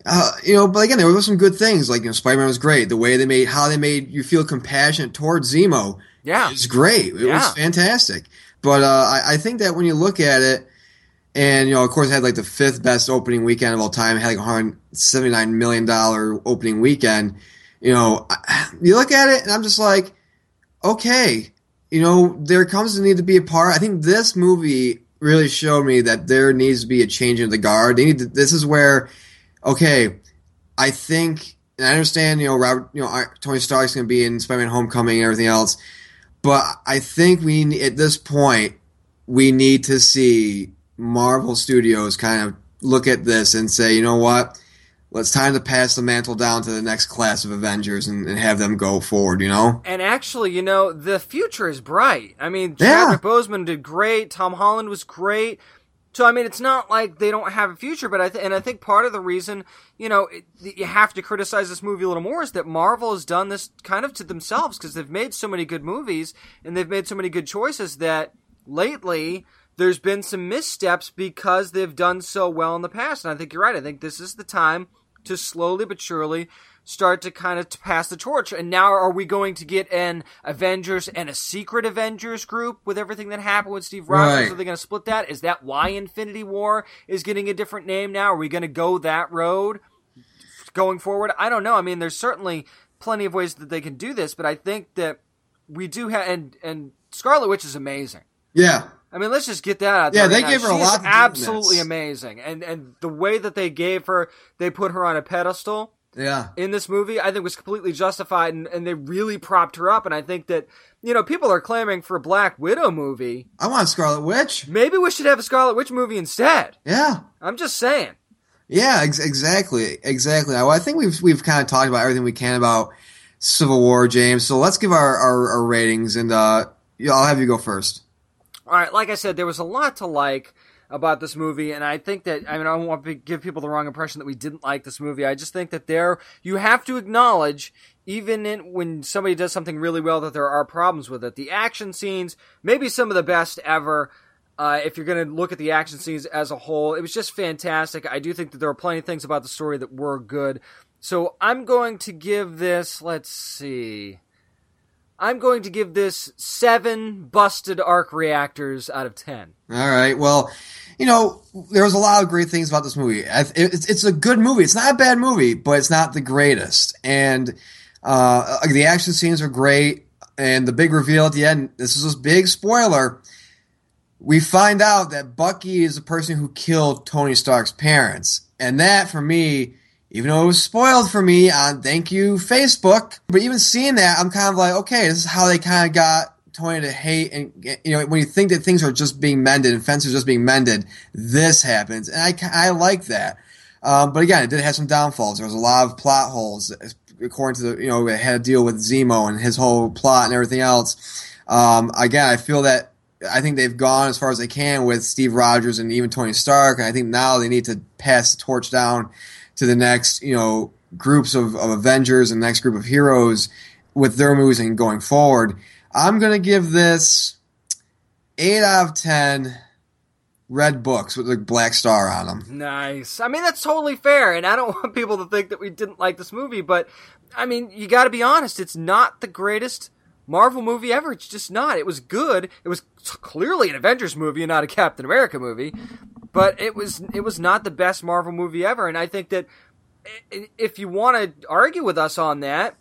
uh, you know, but again, there were some good things. Like you know, Spider Man was great. The way they made how they made you feel compassionate towards Zemo, Yeah. is great. It Yeah. was fantastic. But uh, I, I think that when you look at it, and you know, of course, had like the fifth best opening weekend of all time. Had like hundred seventy nine million dollar opening weekend. You know, I- you look at it, and I'm just like, okay, you know, there comes the need to be a part. I think this movie really showed me that there needs to be a change in the guard. They need to, this is where, okay, I think, and I understand, you know, Robert, you know, Tony Stark's going to be in Spider-Man: Homecoming and everything else, but I think we at this point we need to see Marvel Studios kind of look at this and say, you know what, let's time to pass the mantle down to the next class of Avengers and, and have them go forward. You know, And actually, you know, the future is bright. I mean, Yeah. Chadwick Boseman did great. Tom Holland was great. So I mean, it's not like they don't have a future, but I th- and I think part of the reason, you know, it, you have to criticize this movie a little more is that Marvel has done this kind of to themselves because they've made so many good movies and they've made so many good choices that lately there's been some missteps because they've done so well in the past. And I think you're right. I think this is the time to slowly but surely start to kind of pass the torch. And now are we going to get an Avengers and a secret Avengers group with everything that happened with Steve Rogers? Right. Are they going to split that? Is that why Infinity War is getting a different name now? Are we going to go that road going forward? I don't know. I mean, there's certainly plenty of ways that they can do this, but I think that we do have and and Scarlet Witch is amazing. yeah, I mean, let's just get that out Yeah, they right gave her a She lot absolutely amazing, and and the way that they gave her, they put her on a pedestal yeah. in this movie, I think was completely justified, and, and they really propped her up. And I think that you know people are clamoring for a Black Widow movie. I want Scarlet Witch. Maybe we should have a Scarlet Witch movie instead. Yeah. I'm just saying. Yeah, ex- exactly, exactly. Well, I think we've we've kind of talked about everything we can about Civil War, James. So let's give our our, our ratings, and uh, yeah, I'll have you go first. All right, like I said, there was a lot to like about this movie, and I think that I mean I don't want to give people the wrong impression that we didn't like this movie. I just think that there you have to acknowledge, even in, when somebody does something really well, that there are problems with it. The action scenes, maybe some of the best ever. Uh, if you're going to look at the action scenes as a whole, it was just fantastic. I do think that there are plenty of things about the story that were good. So I'm going to give this. Let's see. I'm going to give this seven busted arc reactors out of ten. All right. Well, you know, there was a lot of great things about this movie. It's, it's a good movie. It's not a bad movie, but it's not the greatest. And uh, the action scenes are great. And the big reveal at the end. This is this big spoiler. We find out that Bucky is the person who killed Tony Stark's parents, and that for me. Even though it was spoiled for me on thank you Facebook, but even seeing that, I'm kind of like, okay, this is how they kind of got Tony to hate, and you know, when you think that things are just being mended and fences are just being mended, this happens, and I, I like that. Um, but again, it did have some downfalls. There was a lot of plot holes, according to the, you know, it had to deal with Zemo and his whole plot and everything else. Um, again, I feel that I think they've gone as far as they can with Steve Rogers and even Tony Stark. And I think now they need to pass the torch down to the next, you know, groups of, of Avengers and next group of heroes with their movies and going forward. I'm going to give this 8 out of 10 red books with a black star on them. Nice. I mean, that's totally fair, and I don't want people to think that we didn't like this movie, but I mean, you got to be honest. It's not the greatest Marvel movie ever. It's just not. It was good. It was clearly an Avengers movie and not a Captain America movie, but it was it was not the best Marvel movie ever. And I think that if you want to argue with us on that,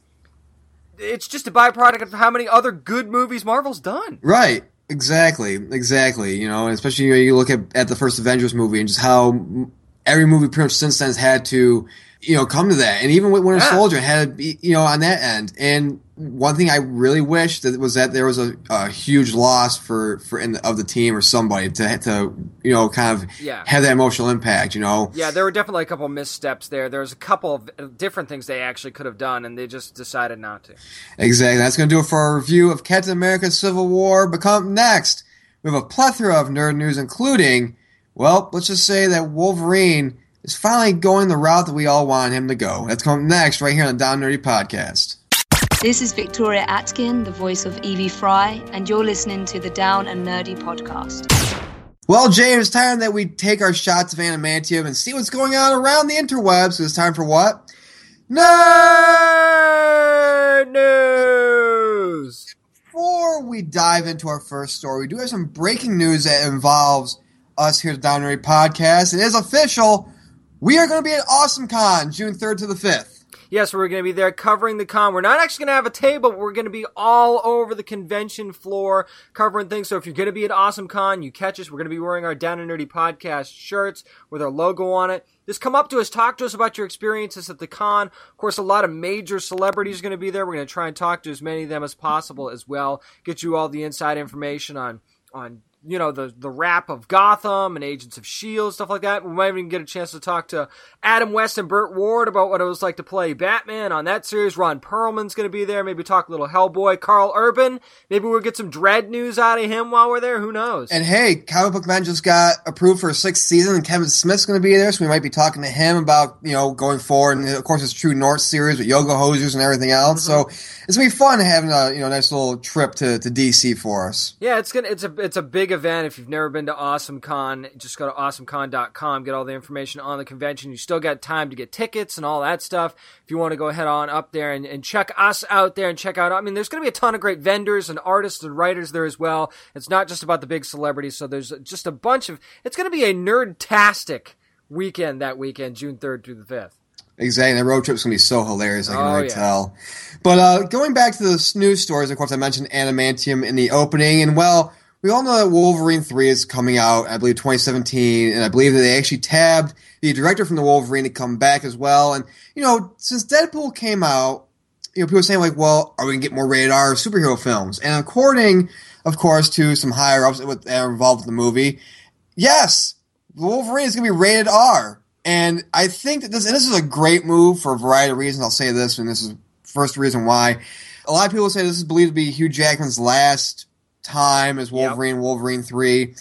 it's just a byproduct of how many other good movies Marvel's done. Right. Exactly, exactly. You know, especially you, know, you look at, at the first Avengers movie and just how every movie pretty much since then has had to, you know, come to that. And even with Winter Yeah. Soldier had to be, you know, on that end. And one thing I really wish that was that there was a, a huge loss for for in the, of the team or somebody to to you know kind of Yeah. have that emotional impact. You know, Yeah, there were definitely a couple missteps there. There was a couple of different things they actually could have done, and they just decided not to. Exactly. That's going to do it for our review of Captain America Civil War. But come next, we have a plethora of nerd news, including, well, let's just say that Wolverine is finally going the route that we all want him to go. That's coming next, right here on the Down Nerdy Podcast. This is Victoria Atkin, the voice of Evie Frye, and you're listening to the Down and Nerdy podcast. Well, James, it's time that we take our shots of adamantium and see what's going on around the interwebs. So it's time for what? Nerd news. Before we dive into our first story, we do have some breaking news that involves us here at the Down Nerdy Podcast. It is official. We are going to be at Awesome Con June 3rd to the 5th. Yes, we're going to be there covering the con. We're not actually going to have a table, but we're going to be all over the convention floor covering things. So if you're going to be at Awesome Con, you catch us. We're going to be wearing our Down and Nerdy podcast shirts with our logo on it. Just come up to us, talk to us about your experiences at the con. Of course, a lot of major celebrities are going to be there. We're going to try and talk to as many of them as possible as well. Get you all the inside information on on you know the the rap of Gotham and Agents of Shield stuff like that. We might even get a chance to talk to Adam West and Burt Ward about what it was like to play Batman on that series. Ron Perlman's going to be there. Maybe talk a little Hellboy. Karl Urban. Maybe we'll get some Dredd news out of him while we're there. Who knows? And hey, Comic Book Man just got approved for a sixth season, and Kevin Smith's going to be there, so we might be talking to him about, you know, going forward. And of course, it's True North series with Yoga Hosers and everything else. So mm-hmm. it's going to be fun having a, you know, nice little trip to, to DC for us. Yeah, it's gonna it's a it's a big event. If you've never been to AwesomeCon, just go to awesomecon.com, get all the information on the convention. You still got time to get tickets and all that stuff. If you want to go head on up there and, and check us out there and check out I mean there's gonna be a ton of great vendors and artists and writers there as well. It's not just about the big celebrities, so there's just a bunch of it's gonna be a nerd-tastic weekend that weekend, June third through the fifth. Exactly. The road trip's going to be so hilarious, I can Oh, already yeah. tell. But uh, going back to the news stories, of course, I mentioned Adamantium in the opening. And, well, we all know that Wolverine 3 is coming out, I believe, 2017. And I believe that they actually tabbed the director from the Wolverine to come back as well. And, you know, since Deadpool came out, you know, people were saying, like, well, are we going to get more rated R superhero films? And according, of course, to some higher ups that are involved with the movie, yes, Wolverine is going to be rated R. And I think that this, and this is a great move for a variety of reasons. I'll say this, and this is first reason why. A lot of people say this is believed to be Hugh Jackman's last time as Wolverine, Wolverine 3.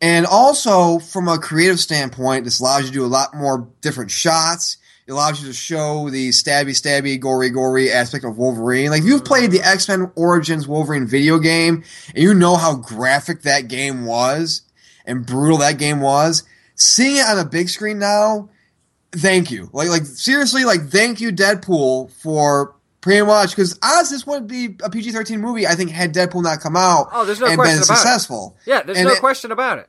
And also, from a creative standpoint, this allows you to do a lot more different shots. It allows you to show the stabby, stabby, gory, gory aspect of Wolverine. Like, if you've played the mm-hmm. X Men Origins Wolverine video game, and you know how graphic that game was and brutal that game was, seeing it on a big screen now, thank you. Like, like seriously, like, thank you, Deadpool, for pretty much, because honestly, this would be a PG 13 movie, I think, had Deadpool not come out Oh, there's no and question been about it. successful. Yeah, there's And no it- question about it.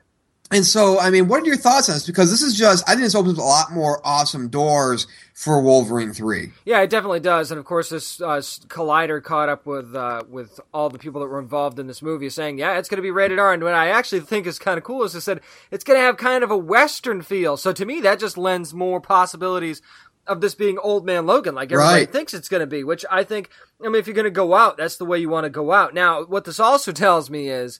and so, I mean, what are your thoughts on this? Because this is just, I think this opens a lot more awesome doors for Wolverine 3. Yeah, it definitely does, and of course, this uh, Collider caught up with uh, with all the people that were involved in this movie, saying, "Yeah, it's going to be rated R." And what I actually think is kind of cool is they said it's going to have kind of a Western feel. So to me, that just lends more possibilities of this being Old Man Logan, like everybody Right. thinks it's going to be. Which I think, I mean, if you're going to go out, that's the way you want to go out. Now, what this also tells me is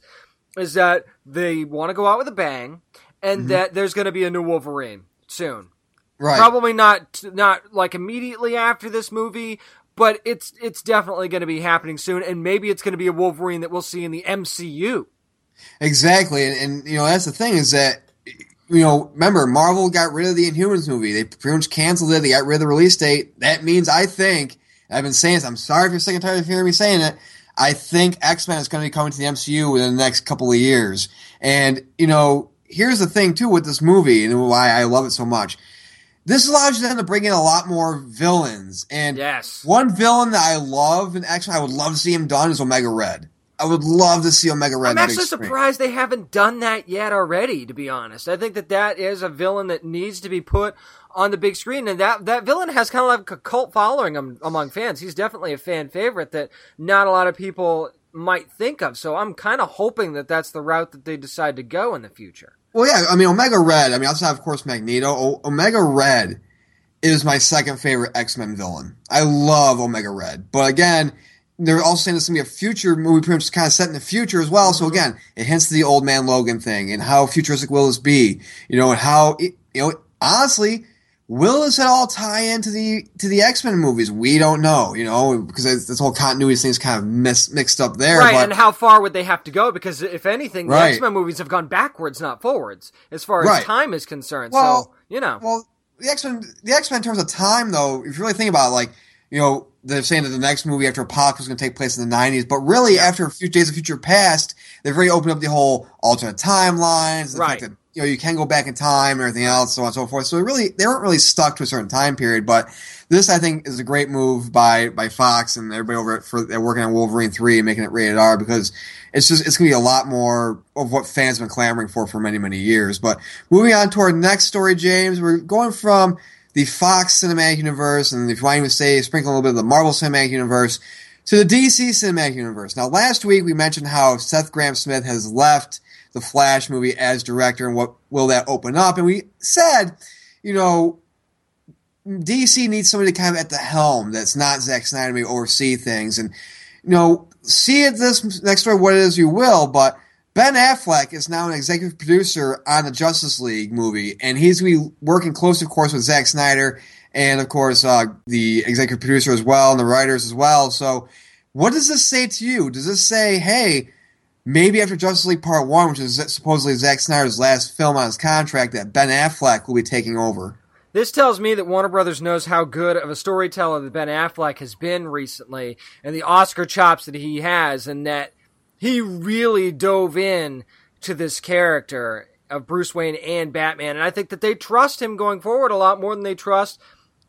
is that they want to go out with a bang, and mm-hmm. that there's going to be a new Wolverine soon Right. probably not not like immediately after this movie but it's it's definitely going to be happening soon and maybe it's going to be a wolverine that we'll see in the mcu Exactly, and, and you know that's the thing is that you know remember Marvel got rid of the Inhumans movie. They pretty much canceled it. They got rid of the release date. That means I think I've been saying this. I'm sorry if you're sick and tired of hearing me saying it. I think X Men is going to be coming to the MCU within the next couple of years. And you know, here's the thing too with this movie and why I love it so much. This allows you then to bring in a lot more villains. And yes one villain that I love, and actually I would love to see him done, is Omega Red. I would love to see Omega Red. i'm on the big actually surprised they haven't done that yet already to be honest i think that that is a villain that needs to be put on the big screen and that that villain has kind of like a cult following among fans he's definitely a fan favorite that not a lot of people might think of. So I'm kind of hoping that that's the route that they decide to go in the future. Well, yeah, I mean, Omega Red. I mean, outside of course Magneto, o- Omega Red is my second favorite X Men villain. I love Omega Red, but again, they're also saying it's gonna be a future movie, pretty much kind of set in the future as well. So mm-hmm. again, it hints to the Old Man Logan thing and how futuristic will this be? You know, and how it, you know, honestly, will this at all tie into the to the X Men movies? We don't know. You know, because this whole continuity thing is kind of mis- mixed up there. Right, but, and how far would they have to go? Because if anything, the Right. X Men movies have gone backwards, not forwards, as far as Right. time is concerned. Well, so you know, Well, the X Men, the X Men in terms of time, though, if you really think about it, like, you know, they're saying that the next movie after Apocalypse is going to take place in the 90s, but really after a few Days of Future Past, they've already opened up the whole alternate timelines, Right. that, you know, you can go back in time and everything else, so on and so forth. So really, they weren't really stuck to a certain time period, but this, I think, is a great move by, by Fox and everybody over at, for, they're working on Wolverine 3 and making it rated R because it's just, it's going to be a lot more of what fans have been clamoring for for many, many years. But moving on to our next story, James, we're going from the Fox Cinematic Universe, and if you want to say, sprinkle a little bit of the Marvel Cinematic Universe, to the DC Cinematic Universe. Now, last week we mentioned how Seth Grahame Smith has left the Flash movie as director, and what will that open up? And we said, you know, DC needs somebody kind of at the helm that's not Zack Snyder to oversee things. And, you know, see it this next story what it is you will, but Ben Affleck is now an executive producer on the Justice League movie, and he's going to be working close, of course, with Zack Snyder and, of course, uh, the executive producer as well and the writers as well. So, what does this say to you? Does this say, hey, maybe after Justice League Part 1, which is supposedly Zack Snyder's last film on his contract, that Ben Affleck will be taking over? This tells me that Warner Brothers knows how good of a storyteller that Ben Affleck has been recently and the Oscar chops that he has, and that he really dove in to this character of Bruce Wayne and Batman. And I think that they trust him going forward a lot more than they trust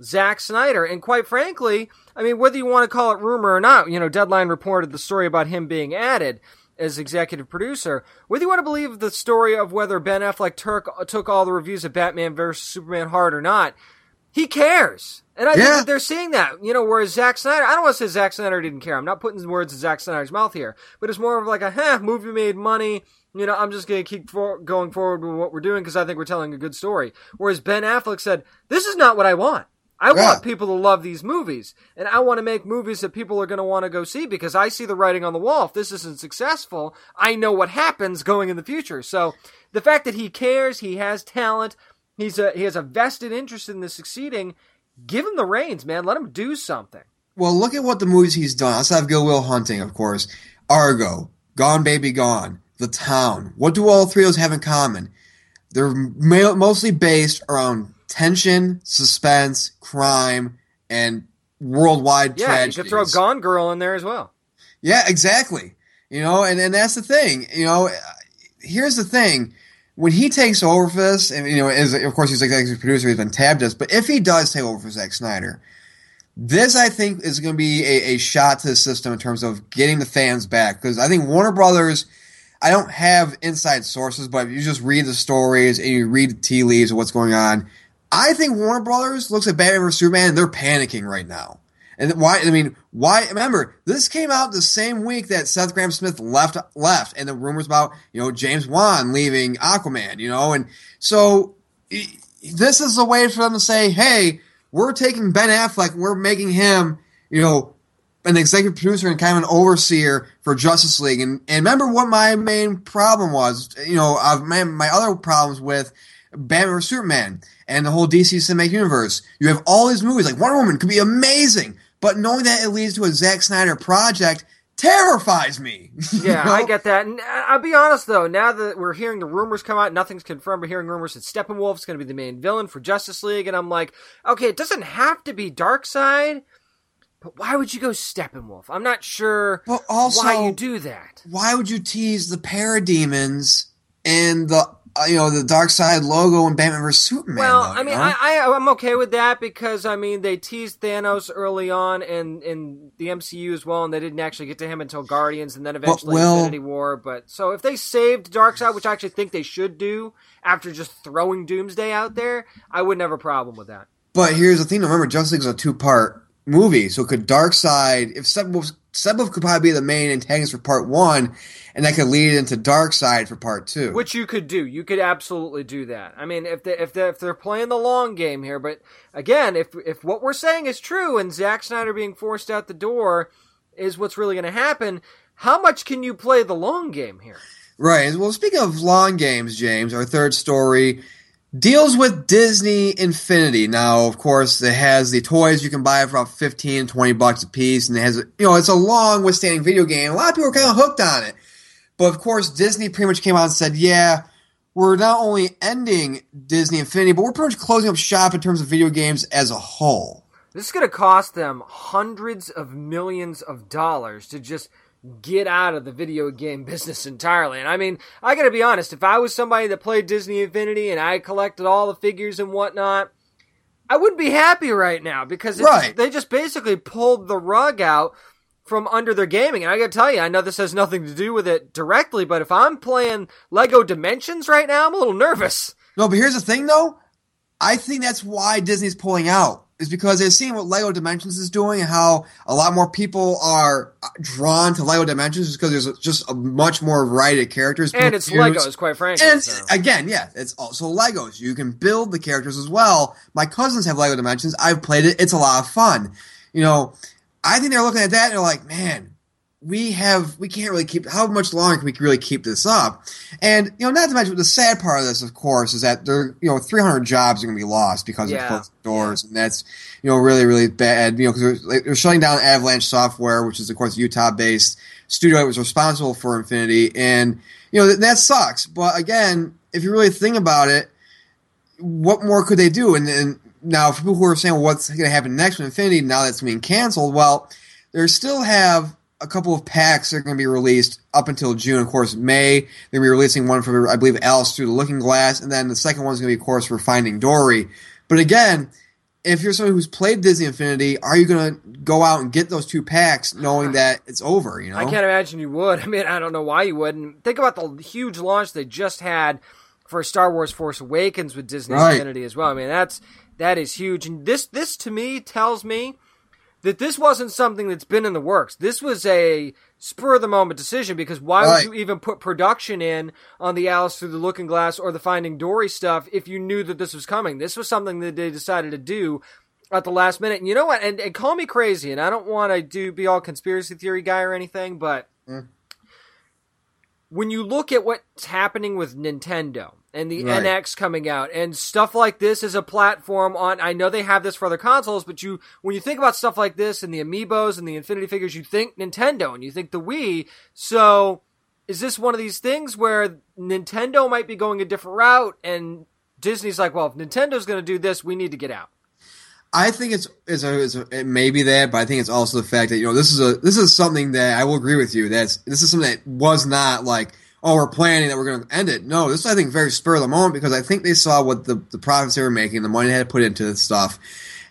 Zack Snyder. And quite frankly, I mean, whether you want to call it rumor or not, you know, Deadline reported the story about him being added as executive producer. Whether you want to believe the story of whether Ben Affleck took, took all the reviews of Batman vs. Superman hard or not, he cares. And I think that they're seeing that, you know, whereas Zack Snyder, I don't want to say Zack Snyder didn't care. I'm not putting words in Zack Snyder's mouth here, but it's more of like a, huh, movie made money. You know, I'm just going to keep for- going forward with what we're doing because I think we're telling a good story. Whereas Ben Affleck said, this is not what I want. I Yeah. want people to love these movies, and I want to make movies that people are going to want to go see because I see the writing on the wall. If this isn't successful, I know what happens going in the future. So the fact that he cares, he has talent, he's a he has a vested interest in this succeeding. Give him the reins, man. Let him do something. Well, look at what the movies he's done. Outside of Good Will Hunting, of course. Argo, Gone Baby Gone, The Town. What do all three of those have in common? They're ma- mostly based around tension, suspense, crime, and worldwide Yeah, tragedies. you could throw Gone Girl in there as well. Yeah, exactly. You know, and, and that's the thing. You know, here's the thing. When he takes over for this, and you know, as of course he's executive producer, he's been tabbed us, but if he does take over for Zack Snyder, this I think is going to be a, a shot to the system in terms of getting the fans back. Because I think Warner Brothers, I don't have inside sources, but if you just read the stories and you read the tea leaves of what's going on, I think Warner Brothers looks at Batman vs Superman and they're panicking right now. And why? I mean, why? Remember, this came out the same week that Seth Grahame Smith left. Left, and the rumors about you know James Wan leaving Aquaman. You know, and so this is a way for them to say, "Hey, we're taking Ben Affleck, we're making him, you know, an executive producer and kind of an overseer for Justice League." And and remember what my main problem was. You know, my my other problems with Batman or Superman and the whole DC Cinematic Universe. You have all these movies like Wonder Woman could be amazing, but knowing that it leads to a Zack Snyder project terrifies me. Yeah, know? I get that. And uh, I'll be honest though, now that we're hearing the rumors come out, nothing's confirmed, but hearing rumors that Steppenwolf's going to be the main villain for Justice League, and I'm like, okay, it doesn't have to be Darkseid, but why would you go Steppenwolf? I'm not sure But also, why you do that. why would you tease the parademons and the you know the Darkseid logo and Batman vs Superman? Well, though, I you mean, know? I, I I'm okay with that because I mean they teased Thanos early on in in the MCU as well, and they didn't actually get to him until Guardians, and then eventually will- Infinity War. But so if they saved Darkseid, which I actually think they should do after just throwing Doomsday out there, I wouldn't have a problem with that. But here's the thing: remember, Justice League is a two part movie, so could Darkseid, if Steppenwolf Steppenwolf could probably be the main antagonist for part one, and that could lead into Darkseid for part two. Which you could do. You could absolutely do that. I mean, if they if they if they're playing the long game here, but again, if if what we're saying is true and Zack Snyder being forced out the door is what's really going to happen, how much can you play the long game here? Right. Well, speaking of long games, James, our third story deals with Disney Infinity. Now, of course, it has the toys you can buy for about 15, 20 bucks a piece, and it has, you know, it's a long withstanding video game. A lot of people are kind of hooked on it. But of course, Disney pretty much came out and said, yeah, we're not only ending Disney Infinity, but we're pretty much closing up shop in terms of video games as a whole. This is going to cost them hundreds of millions of dollars to just get out of the video game business entirely. And I mean, I gotta be honest, if I was somebody that played Disney Infinity and I collected all the figures and whatnot, I wouldn't be happy right now because right. they just basically pulled the rug out from under their gaming. And I gotta tell you, I know this has nothing to do with it directly, but if I'm playing Lego Dimensions right now, I'm a little nervous. No, but here's the thing though. I think that's why Disney's pulling out is because they're seeing what Lego Dimensions is doing and how a lot more people are drawn to Lego Dimensions because there's just a much more variety of characters. And it's Legos, quite frankly. And so. again, yeah, it's also Legos. You can build the characters as well. My cousins have Lego Dimensions. I've played it. It's a lot of fun. You know, I think they're looking at that and they're like, man, we have we can't really keep how much longer can we really keep this up? And you know not to mention the sad part of this of course is that there you know 300 jobs are going to be lost because Yeah. of closed doors and that's you know really really bad you know because they're, they're shutting down avalanche software which is of course utah based studio that was responsible for infinity and you know that, that sucks. But again if you really think about it what more could they do? And, and now for people who are saying well, what's going to happen next with infinity now that's being canceled? Well they still have a couple of packs are going to be released up until June. Of course, May they're going to be releasing one for I believe Alice through the Looking Glass, and then the second one's going to be, of course, for Finding Dory. But again, if you're someone who's played Disney Infinity, are you going to go out and get those two packs knowing that it's over? You know, I can't imagine you would. I mean, I don't know why you wouldn't. Think about the huge launch they just had for Star Wars Force Awakens with Disney Right. Infinity as well. I mean, that's that is huge. And this this to me tells me that this wasn't something that's been in the works. This was a spur of the moment decision because why Right. would you even put production in on the Alice through the Looking Glass or the Finding Dory stuff if you knew that this was coming? This was something that they decided to do at the last minute. And you know what? And, and call me crazy, and I don't want to do be all conspiracy theory guy or anything, but mm. When you look at what's happening with Nintendo and the Right. NX coming out and stuff like this as a platform on I know they have this for other consoles, but you when you think about stuff like this and the amiibos and the Infinity figures, you think Nintendo and you think the Wii. So is this one of these things where Nintendo might be going a different route and Disney's like, well, if Nintendo's going to do this, we need to get out. I think it's it's, a, it's a, it may be that, but I think it's also the fact that you know this is a this is something that I will agree with you. That's this is something that was not like oh we're planning that we're going to end it. No, this is I think very spur of the moment because I think they saw what the the profits they were making, the money they had to put into this stuff,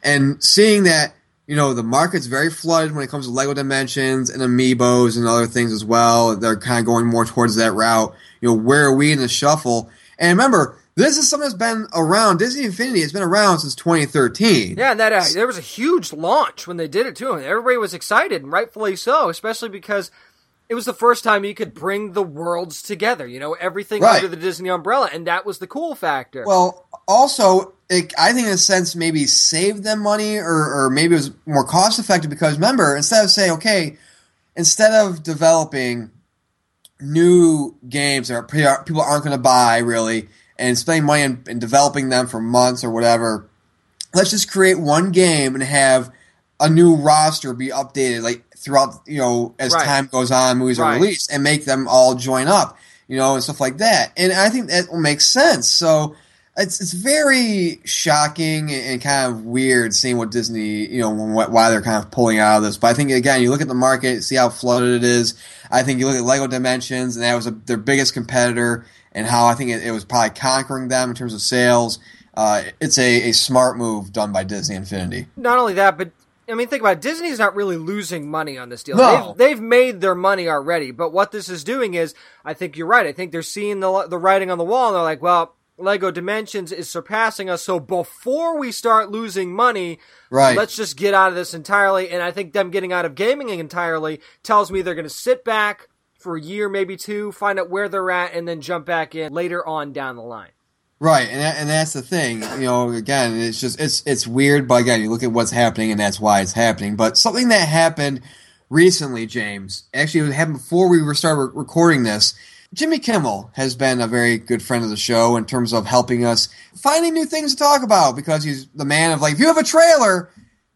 and seeing that you know the market's very flooded when it comes to Lego Dimensions and Amiibos and other things as well. They're kind of going more towards that route. You know where are we in the shuffle? And remember. This is something that's been around. Disney Infinity has been around since 2013. Yeah, and that uh, there was a huge launch when they did it too. And everybody was excited, and rightfully so, especially because it was the first time you could bring the worlds together. You know, everything Right. under the Disney umbrella, and that was the cool factor. Well, also, it, I think in a sense maybe saved them money or, or maybe it was more cost effective because remember, instead of saying, okay, instead of developing new games that are- people aren't going to buy really and spending money in, in developing them for months or whatever, let's just create one game and have a new roster be updated like throughout you know as Right. time goes on movies are released and make them all join up you know and stuff like that. And i think that will make sense. So it's it's very shocking and, and kind of weird seeing what disney you know why they're kind of pulling out of this. But i think again you look at the market see how flooded it is. I think you look at lego dimensions and that was a, their biggest competitor and how i think it, it was probably conquering them in terms of sales uh, it's a, a smart move done by Disney Infinity. Not only that, but I mean, think about it. Disney's not really losing money on this deal. No. They've, they've made their money already. But what this is doing is, I think you're right. I think they're seeing the the writing on the wall, and they're like, well, Lego Dimensions is surpassing us. So before we start losing money, Right. let's just get out of this entirely. And I think them getting out of gaming entirely tells me they're going to sit back for a year, maybe two, find out where they're at, and then jump back in later on down the line. Right, and that, and that's the thing. You know, again, it's just it's it's weird, but again, you look at what's happening, and that's why it's happening. But something that happened recently, James, actually it happened before we were started recording this. Jimmy Kimmel has been a very good friend of the show in terms of helping us finding new things to talk about because he's the man of like, if you have a trailer,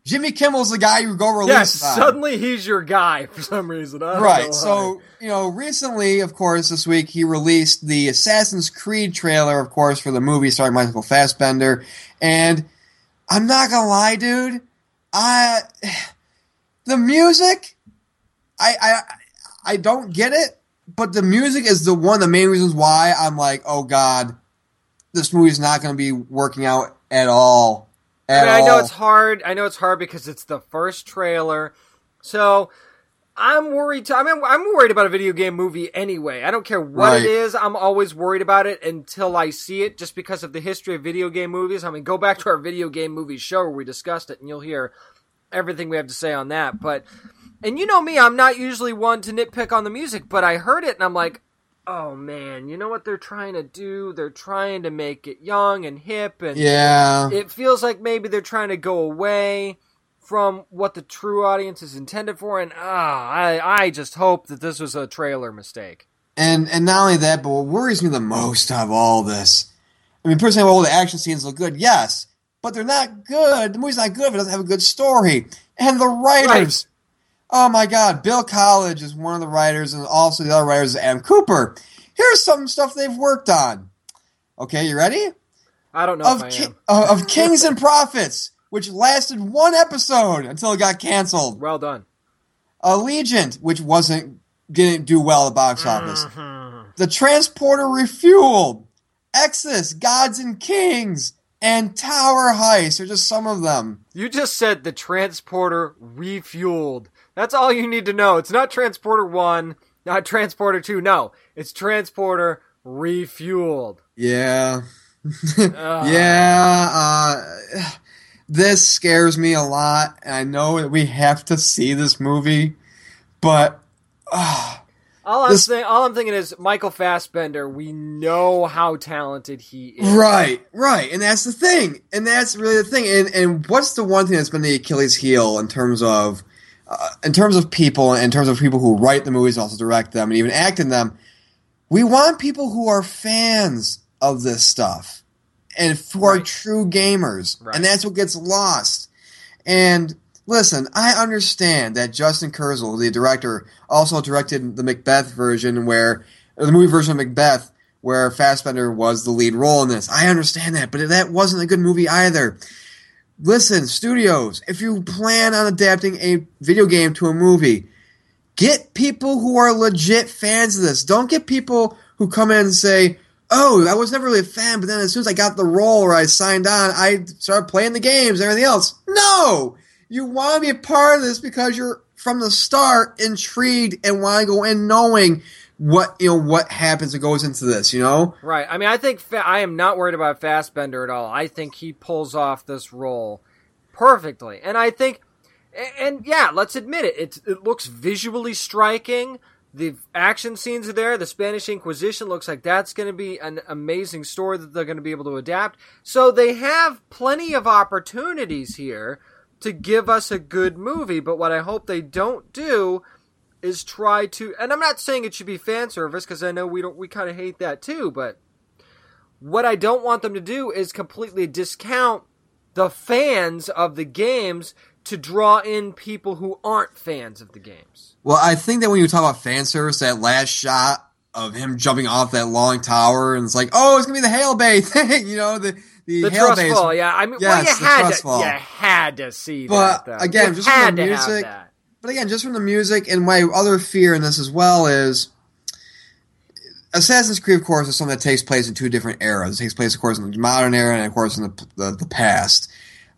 Jimmy Kimmel's the guy you go release Yes, on. suddenly he's your guy for some reason. Right. So, you know, recently, of course, this week he released the Assassin's Creed trailer, of course, for the movie starring Michael Fassbender. And I'm not gonna lie, dude. I the music, I I I don't get it, but the music is the one of the main reasons why I'm like, oh god, this movie's not gonna be working out at all. I, mean, I know it's hard. I know it's hard because it's the first trailer. So I'm worried. Too. I mean, I'm worried about a video game movie anyway. I don't care what Right. it is. I'm always worried about it until I see it, just because of the history of video game movies. I mean, go back to our video game movie show where we discussed it, and you'll hear everything we have to say on that. But and you know me, I'm not usually one to nitpick on the music, but I heard it and I'm like, oh man, you know what they're trying to do? They're trying to make it young and hip and yeah. it feels like maybe they're trying to go away from what the true audience is intended for and ah I I just hope that this was a trailer mistake. And and not only that, but what worries me the most of all this, I mean, personally, all the action scenes look good, yes, but they're not good. The movie's not good if it doesn't have a good story. And the writers, oh my God, Bill Collage is one of the writers, and also the other writers is Adam Cooper. Here's some stuff they've worked on. Okay, you ready? I don't know Of I ki- uh, of Kings and Prophets, which lasted one episode until it got canceled. Well done. Allegiant, which wasn't didn't do well at the box office. Mm-hmm. The Transporter Refueled, Exodus, Gods and Kings, and Tower Heist are just some of them. You just said the transporter refueled. That's all you need to know. It's not transporter 1, not transporter 2. No, it's transporter refueled. Yeah. Ugh. yeah, uh, this scares me a lot, I know that we have to see this movie, but uh, All I'm This- saying, all I'm thinking is Michael Fassbender. We know how talented he is. Right, right, and that's the thing, and that's really the thing. And and what's the one thing that's been the Achilles heel in terms of, uh, in terms of people, in terms of people who write the movies, also direct them, and even act in them. We want people who are fans of this stuff, and who are true gamers, Right. and that's what gets lost. And listen, I understand that Justin Kurzel, the director, also directed the Macbeth version, where the movie version of Macbeth, where Fassbender was the lead role in this. I understand that, but that wasn't a good movie either. Listen, studios, if you plan on adapting a video game to a movie, get people who are legit fans of this. Don't get people who come in and say, "Oh, I was never really a fan, but then as soon as I got the role or I signed on, I started playing the games and everything else." No, you want to be a part of this because you're from the start intrigued and want to go in knowing what you know what happens and goes into this. You know, Right. I mean, I think Fa- I am not worried about Fassbender at all. I think he pulls off this role perfectly, and I think, a- and yeah, let's admit it. It it looks visually striking. The action scenes are there. The Spanish Inquisition looks like that's going to be an amazing story that they're going to be able to adapt. So they have plenty of opportunities here to give us a good movie. But what I hope they don't do is try to and I'm not saying it should be fan service because I know we don't we kind of hate that too, but what I don't want them to do is completely discount the fans of the games to draw in people who aren't fans of the games. Well, I think that when you talk about fan service, that last shot of him jumping off that long tower, and it's like, oh, it's gonna be the hail bay thing, you know, the the, The hail trust fall, yeah. I mean, Yes, well, you had to, fall. you had to see But, that. Though. again, you just had the music-. But again, just from the music, and my other fear in this as well is Assassin's Creed, of course, is something that takes place in two different eras. It takes place, of course, in the modern era and, of course, in the, the, the past.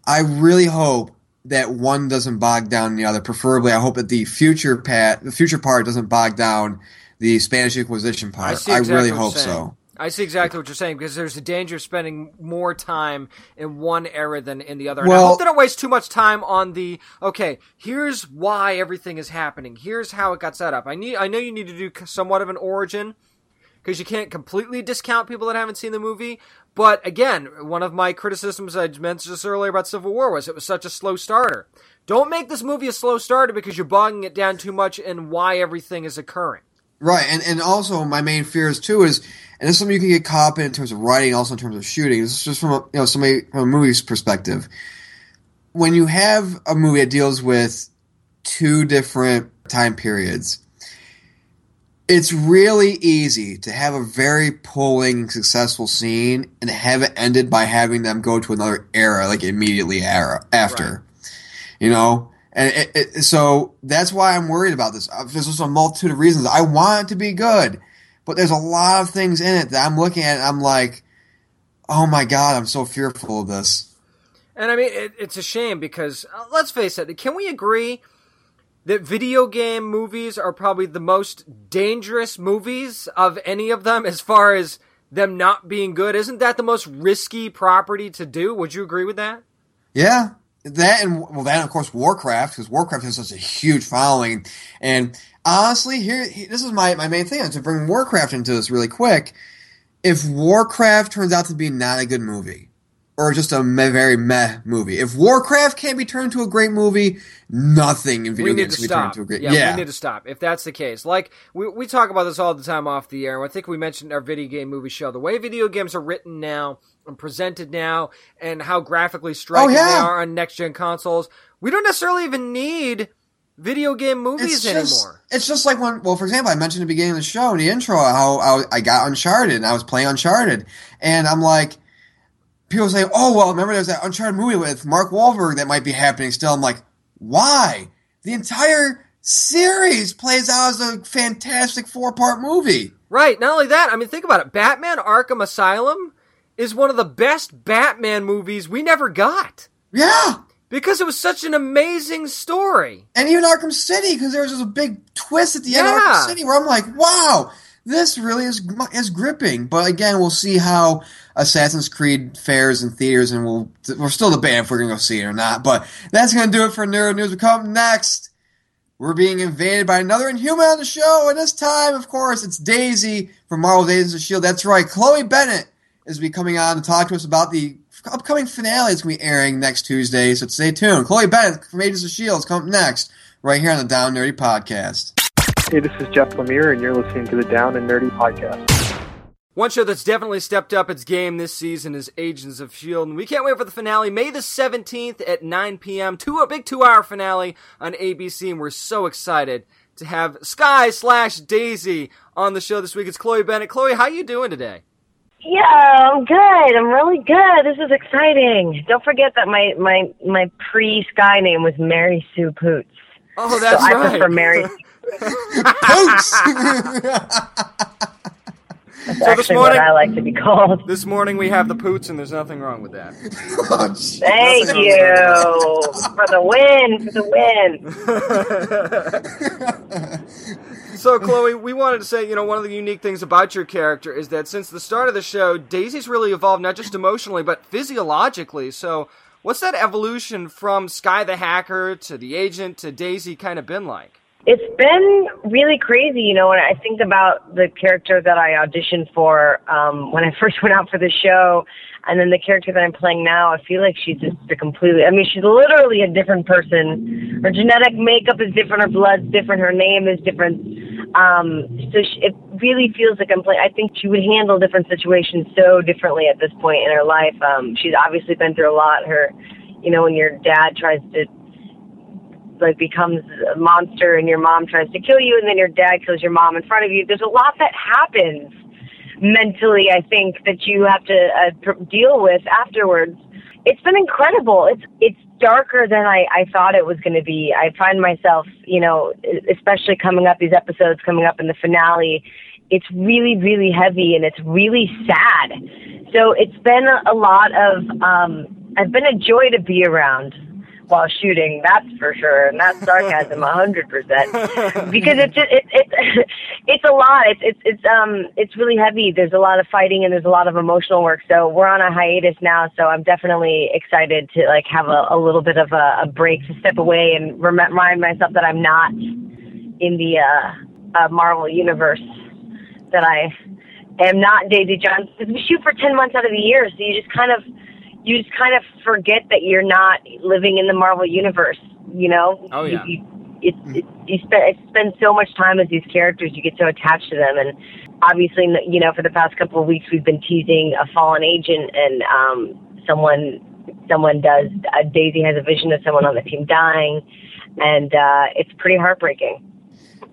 I really hope that one doesn't bog down the other. Preferably, I hope that the future pat, the future part doesn't bog down the Spanish Inquisition part. I see I really hope so. I see exactly what you're saying because there's a danger of spending more time in one era than in the other. And I hope they don't waste too much time on the okay. Here's why everything is happening. Here's how it got set up. I need. I know you need to do somewhat of an origin because you can't completely discount people that haven't seen the movie. But again, one of my criticisms I mentioned just earlier about Civil War was it was such a slow starter. Don't make this movie a slow starter because you're bogging it down too much in why everything is occurring. Right, and and also my main fear is too is, and this is something you can get caught up in in terms of writing, also in terms of shooting. This is just from a, you know somebody from a movie's perspective. When you have a movie that deals with two different time periods, it's really easy to have a very pulling, successful scene and have it ended by having them go to another era, like immediately era after. You know, and it, it, so that's why I'm worried about this. Uh, There's just a multitude of reasons. I want it to be good, but there's a lot of things in it that I'm looking at and I'm like, oh my god, I'm so fearful of this. And I mean, it, it's a shame because uh, let's face it. Can we agree that video game movies are probably the most dangerous movies of any of them, as far as them not being good? Isn't that the most risky property to do? Would you agree with that? Yeah, that and well, that and of course Warcraft because Warcraft has such a huge following. And honestly, here this is my my main thing to bring Warcraft into this really quick. If Warcraft turns out to be not a good movie, or just a meh, very meh movie, if Warcraft can't be turned into a great movie, nothing in video games to can be turned stop. into a great. Yeah, Yeah, we need to stop. If that's the case, like we we talk about this all the time off the air. and I think we mentioned our video game movie show the way video games are written now and presented now, and how graphically oh, striking yeah. they are on next gen consoles. We don't necessarily even need video game movies it's just, anymore. It's just like when, well, for example, I mentioned at the beginning of the show in the intro how I, I got Uncharted and I was playing Uncharted, and I'm like, people say, "Oh, well, remember there's that Uncharted movie with Mark Wahlberg that might be happening still." I'm like, why? The entire series plays out as a fantastic four part movie. Right. Not only that, I mean, think about it. Batman Arkham Asylum is one of the best Batman movies we never got Yeah. because it was such an amazing story. And even Arkham City, because there was just a big twist at the end of Arkham City where I'm like, wow, this really is is gripping. But again, we'll see how Assassin's Creed fares in theaters, and we'll we're still debating if we're gonna go see it or not. But that's gonna do it for Neuro News. We come next. We're being invaded by another Inhuman on the show, and this time, of course, it's Daisy from Marvel's Agents of Shield. That's right, Chloe Bennet is be coming on to talk to us about the upcoming finale that's to be airing next Tuesday. So stay tuned. Chloe Bennet from Agents of Shield is coming next, right here on the Down Nerdy Podcast. Hey, this is Jeff Lemire, and you're listening to the Down and Nerdy podcast. One show that's definitely stepped up its game this season is Agents of S.H.I.E.L.D. And we can't wait for the finale, May the 17th at 9 p.m. Two, a big two hour finale on ABC. And we're so excited to have Skye slash Daisy on the show this week. It's Chloe Bennet. Chloe, how you doing today? Yeah, I'm good. I'm really good. This is exciting. Don't forget that my my my pre Skye name was Mary Sue Poots. Oh, that's so I prefer Mary. That's So this actually morning- what I like to be called. This morning we have the poots, and there's nothing wrong with that. Oh. Thank That's you for the win. For the win. So, Chloe, we wanted to say, you know, one of the unique things about your character is that since the start of the show, Daisy's really evolved not just emotionally, but physiologically. So, what's that evolution from Skye the Hacker to the agent to Daisy kind of been like? It's been really crazy, you know, when I think about the character that I auditioned for um, when I first went out for the show, and then the character that I'm playing now, I feel like she's just a completely, I mean, she's literally a different person. Her genetic makeup is different, her blood's different, her name is different. Um, so she, it really feels like I'm playing, I think she would handle different situations so differently at this point in her life. Um, she's obviously been through a lot. Her, you know, when your dad tries to like becomes a monster and your mom tries to kill you and then your dad kills your mom in front of you. There's a lot that happens mentally, I think, that you have to uh, pr- deal with afterwards. It's been incredible. It's it's darker than I, I thought it was going to be. I find myself, you know, especially coming up these episodes coming up in the finale, it's really really heavy and it's really sad. So it's been a, a lot of um I've been a joy to be around while shooting. That's for sure, and that's sarcasm, a hundred percent. Because it's just, it, it's it's a lot. It's it's it's um it's really heavy. There's a lot of fighting and there's a lot of emotional work. So we're on a hiatus now. So I'm definitely excited to like have a, a little bit of a, a break to step away and rem- remind myself that I'm not in the uh, uh, Marvel universe. That I am not Daisy Jones. We shoot for ten months out of the year, so you just kind of you just kind of forget that you're not living in the Marvel universe. You know? Oh, yeah. You, you, it, it, you spend spend so much time with these characters, you get so attached to them, and obviously, you know, for the past couple of weeks, we've been teasing a fallen agent, and um, someone someone does. Uh, Daisy has a vision of someone on the team dying, and uh, it's pretty heartbreaking.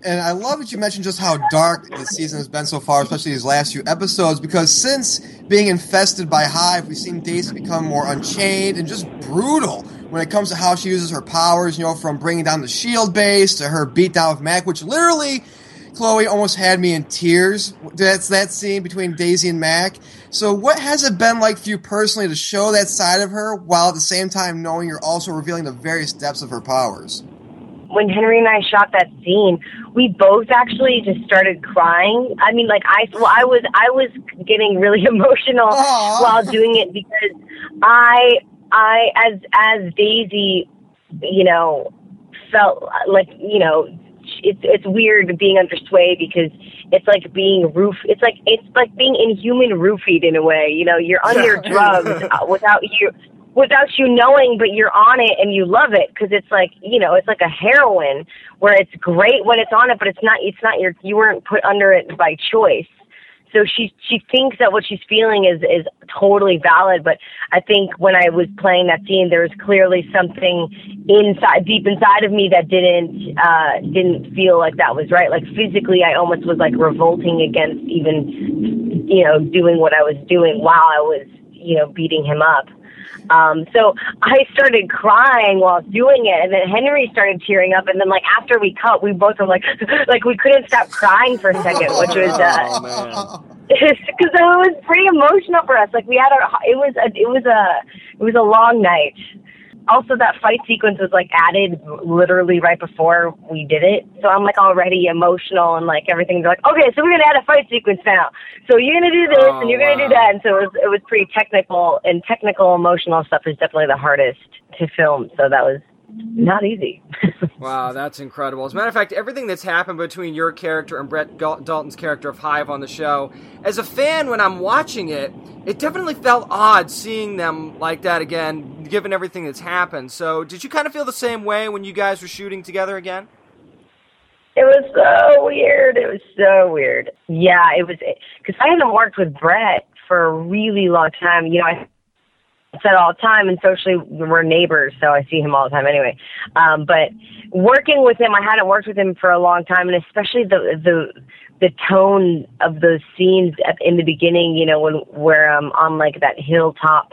And I love that you mentioned just how dark the season has been so far, especially these last few episodes, because since being infested by Hive, we've seen Daisy become more unchained and just brutal when it comes to how she uses her powers, you know, from bringing down the shield base to her beatdown of Mack, which literally, Chloe almost had me in tears. That's that scene between Daisy and Mack. So, what has it been like for you personally to show that side of her while at the same time knowing you're also revealing the various depths of her powers? When Henry and I shot that scene, we both actually just started crying. I mean, like I, well, I was, I was getting really emotional Aww. while doing it because I, I, as, as Daisy, you know, felt like, you know, it's, it's weird being under sway because it's like being roof, it's like, it's like being inhuman roofied in a way, you know, you're under drugs without you, without you knowing, but you're on it and you love it because it's like you know it's like a heroin where it's great when it's on it, but it's not it's not your you weren't put under it by choice. So she she thinks that what she's feeling is is totally valid, but I think when I was playing that scene, there was clearly something inside deep inside of me that didn't uh, didn't feel like that was right. Like physically, I almost was like revolting against even you know doing what I was doing while I was you know beating him up. Um, so I started crying while doing it, and then Henry started tearing up, and then like after we cut, we both were like, like we couldn't stop crying for a second, which was uh, because it was pretty emotional for us. Like we had our, it was a, it was a, it was a long night. Also, that fight sequence was like added literally right before we did it, so I'm like already emotional and like everything's like, okay, so we're gonna add a fight sequence now. So you're gonna do this Oh, and you're gonna do oh, that, and so it was it was pretty technical and technical emotional stuff is definitely the hardest to film. So that was not easy. Wow, that's incredible. As a matter of fact, everything that's happened between your character and Brett Dalton's character of Hive on the show, as a fan, when I'm watching it, it definitely felt odd seeing them like that again, given everything that's happened. So, did you kind of feel the same way when you guys were shooting together again? It was so weird. It was so weird. Yeah, it was because I haven't worked with Brett for a really long time. You know, I said all the time, and socially we're neighbors, so I see him all the time anyway. Um, but working with him, I hadn't worked with him for a long time, and especially the the the tone of those scenes at, in the beginning. You know, when where I'm on like that hilltop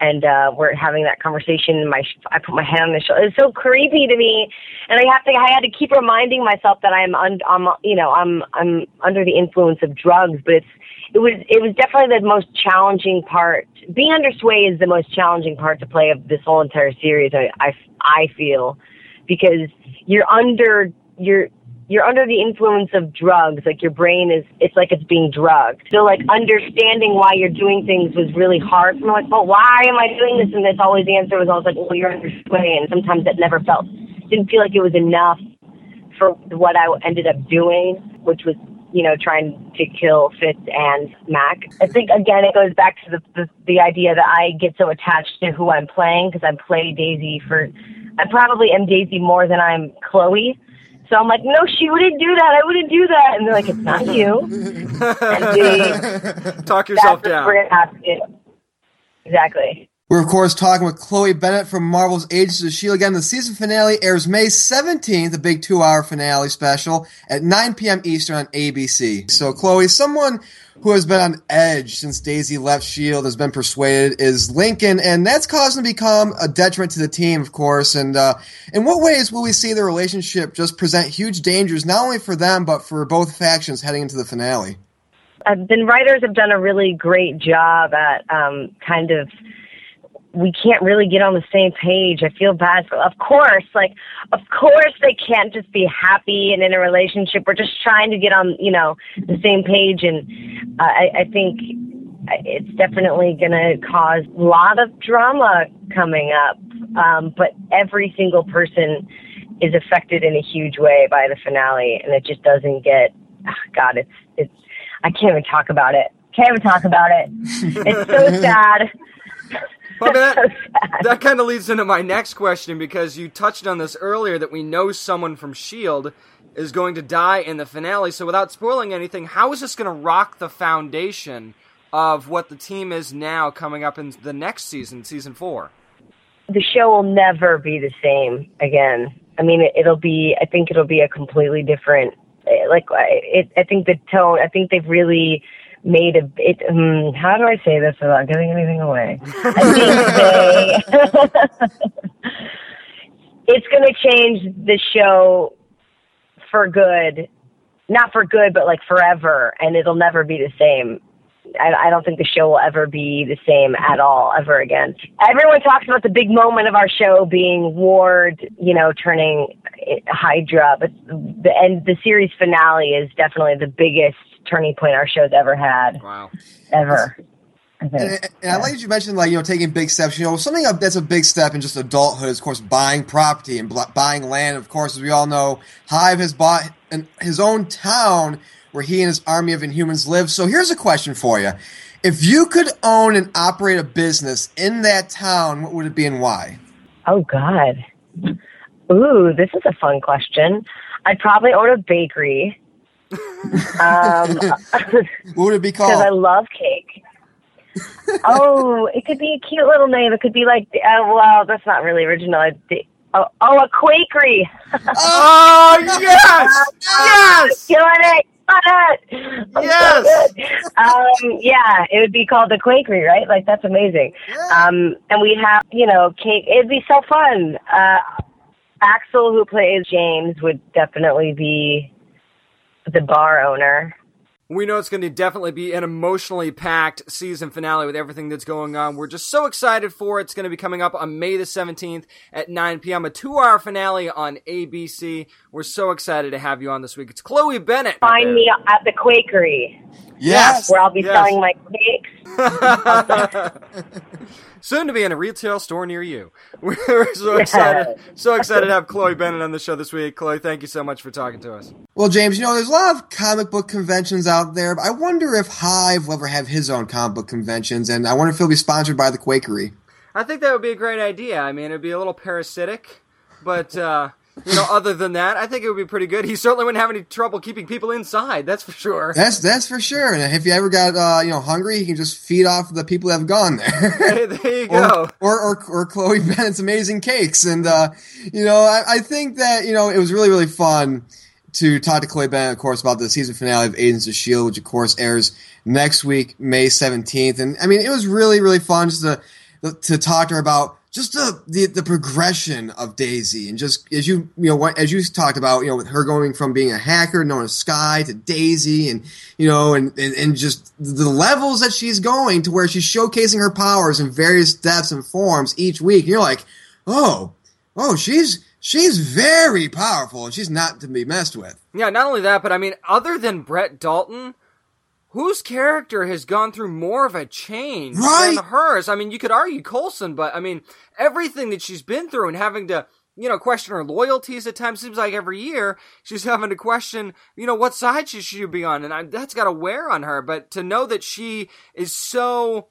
and uh we're having that conversation and my I put my hand on his shoulder. It's so creepy to me, and I have to I had to keep reminding myself that I'm un, I'm you know I'm I'm under the influence of drugs, but it's it was it was definitely the most challenging part. Being under sway is the most challenging part to play of this whole entire series. I I, I feel because you're under you're you're under the influence of drugs. Like your brain is, it's like it's being drugged. So like understanding why you're doing things was really hard. I'm like, well, why am I doing this? And this always the answer was always like, well, you're under sway. And sometimes that never felt, didn't feel like it was enough for what I ended up doing, which was, you know, trying to kill Fitz and Mack. I think again, it goes back to the, the, the idea that I get so attached to who I'm playing because I play Daisy for, I probably am Daisy more than I'm Chloe. So I'm like, no, she wouldn't do that. I wouldn't do that. And they're like, it's not you. and they, Talk yourself down. what we're gonna have to do. Exactly. We're, of course, talking with Chloe Bennet from Marvel's Agents of S.H.I.E.L.D. again. The season finale airs May 17th, a big two hour finale special at 9 p.m. Eastern on ABC. So, Chloe, someone who has been on edge since Daisy left S.H.I.E.L.D., has been persuaded, is Lincoln, and that's caused him to become a detriment to the team, of course. And uh, in what ways will we see the relationship just present huge dangers, not only for them, but for both factions heading into the finale? Uh, the writers have done a really great job at um, kind of we can't really get on the same page. I feel bad. For, of course, like, of course they can't just be happy and in a relationship. We're just trying to get on, you know, the same page. And uh, I, I think it's definitely going to cause a lot of drama coming up. Um, but every single person is affected in a huge way by the finale, and it just doesn't get. Oh God, it's it's. I can't even talk about it. Can't even talk about it. It's so sad. Well, that, that kind of leads into my next question because you touched on this earlier that we know someone from S.H.I.E.L.D. is going to die in the finale. So, without spoiling anything, how is this going to rock the foundation of what the team is now coming up in the next season, season four? The show will never be the same again. I mean, it, it'll be, I think it'll be a completely different, eh, like, it, I think the tone, I think they've really made a it um, how do I say this without giving anything away? I think they it's going to change the show for good, not for good, but like forever, and it'll never be the same. I, I don't think the show will ever be the same at all ever again. Everyone talks about the big moment of our show being Ward, you know, turning Hydra, but the end, the series finale is definitely the biggest turning point our show's ever had. Wow. Ever. I and, and, and I like that you mentioned, like, you know, taking big steps. You know, something that's a big step in just adulthood is, of course, buying property and buying land. Of course, as we all know, Hive has bought an, his own town where he and his army of Inhumans live. So here's a question for you. If you could own and operate a business in that town, what would it be and why? Oh, God. Ooh, this is a fun question. I'd probably own a bakery um, what would it be called? Because I love cake. oh, it could be a cute little name. It could be like, uh, well, that's not really original. Oh, oh, a Quakery. oh yes, yes, killing it. it. yes. So um, yeah, it would be called the Quakery, right? Like that's amazing. Yeah. Um, and we have, you know, cake. It'd be so fun. Uh, Axle, who plays James, would definitely be the bar owner. We know it's going to definitely be an emotionally packed season finale with everything that's going on. We're just so excited for it. It's going to be coming up on May the 17th at 9 p.m. A two hour finale on ABC. We're so excited to have you on this week. It's Chloe Bennet. Find me at the Quakery. Yes. Where I'll be Yes. selling my cakes. Soon to be in a retail store near you. We're so excited, so excited to have Chloe Bennet on the show this week. Chloe, thank you so much for talking to us. Well, James, you know, there's a lot of comic book conventions out there, but I wonder if Hive will ever have his own comic book conventions, and I wonder if he'll be sponsored by the Quakery. I think that would be a great idea. I mean, it'd be a little parasitic, but uh, you know, other than that, I think it would be pretty good. He certainly wouldn't have any trouble keeping people inside. That's for sure. That's that's for sure. And if you ever got uh, you know hungry, you can just feed off the people that have gone there. Hey, there you go. or, or, or or Chloe Bennet's amazing cakes, and uh, you know I, I think that you know it was really really fun to talk to Chloe Bennet, of course, about the season finale of Agents of Shield, which of course airs next week, May seventeenth. And I mean, it was really really fun just to to talk to her about just the, the the progression of Daisy, and just as you you know what as you talked about, you know, with her going from being a hacker known as Skye to Daisy, and you know, and, and and just the levels that she's going to where she's showcasing her powers in various depths and forms each week. And you're like, oh, oh, she's she's very powerful, and she's not to be messed with. Yeah, not only that, but I mean, other than Brett Dalton, whose character has gone through more of a change Right. than hers? I mean, you could argue Coulson, but I mean, everything that she's been through and having to, you know, question her loyalties at times seems like every year she's having to question, you know, what side she should be on, and I, that's got to wear on her. But to know that she is so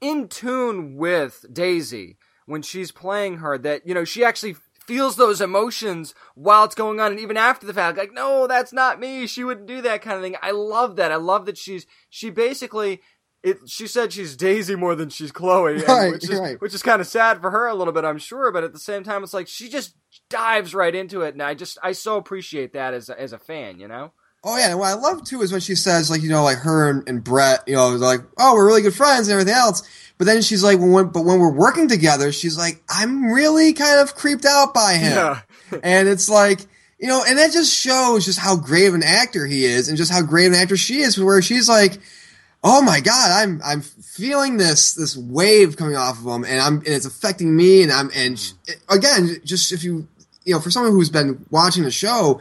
in tune with Daisy when she's playing her that, you know, she actually feels those emotions while it's going on and even after the fact like no that's not me. She wouldn't do that kind of thing. I love that. I love that she's she basically it she said she's daisy more than she's chloe Right, which is right. which is kind of sad for her a little bit i'm sure but at the same time it's like she just dives right into it and i just i so appreciate that as a, as a fan you know Oh yeah, and what I love too is when she says like you know like her and, and Brett, you know, like oh we're really good friends and everything else. But then she's like, when, when- but when we're working together, she's like, I'm really kind of creeped out by him. Yeah. and it's like, you know, and that just shows just how great of an actor he is and just how great of an actor she is, where she's like, oh my god, I'm I'm feeling this this wave coming off of him and I'm and it's affecting me, and I'm and sh- again, just if you you know, for someone who's been watching the show,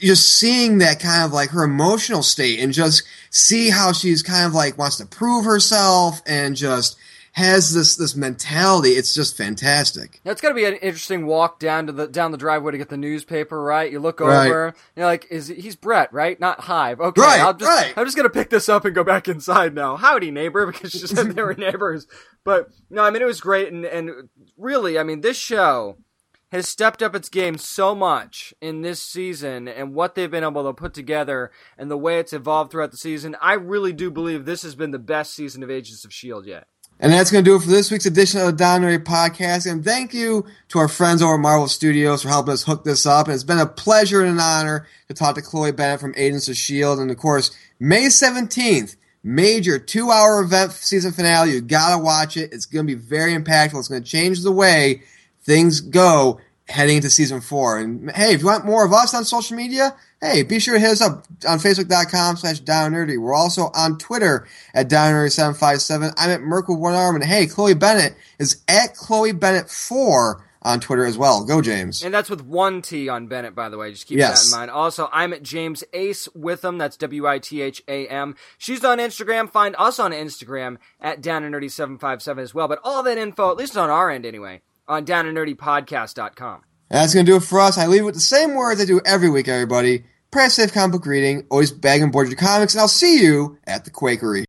just seeing that kind of like her emotional state, and just see how she's kind of like wants to prove herself, and just has this this mentality. It's just fantastic. Now, it's going to be an interesting walk down to the down the driveway to get the newspaper. Right, you look Right. over, you're like, "Is he's Brett? Right, not Hive? Okay, Right, I'll just right. I'm just going to pick this up and go back inside now. Howdy, neighbor, because she said they were neighbors. But no, I mean it was great, and and really, I mean this show has stepped up its game so much in this season and what they've been able to put together and the way it's evolved throughout the season. I really do believe this has been the best season of Agents of Shield yet. And that's going to do it for this week's edition of the Down Podcast. And thank you to our friends over at Marvel Studios for helping us hook this up. And it's been a pleasure and an honor to talk to Chloe Bennet from Agents of S.H.I.E.L.D. And of course, May 17th, major two hour event season finale. You got to watch it. It's going to be very impactful. It's going to change the way things go heading into season four. And hey, if you want more of us on social media, hey, be sure to hit us up on Facebook.com slash Down Nerdy. We're also on Twitter at Down Nerdy757. I'm at Merc with one arm. And hey, Chloe Bennet is at Chloe Bennet4 on Twitter as well. Go, James. And that's with one T on Bennet, by the way. Just keep Yes. that in mind. Also, I'm at James Ace Witham. That's W I T H A M. She's on Instagram. Find us on Instagram at Down and Nerdy seven five seven as well. But all that info, at least on our end anyway, on downandnerdypodcast.com. That's going to do it for us. I leave with the same words I do every week, everybody. Press safe comic book reading. Always bag and board your comics. And I'll see you at the Quakery.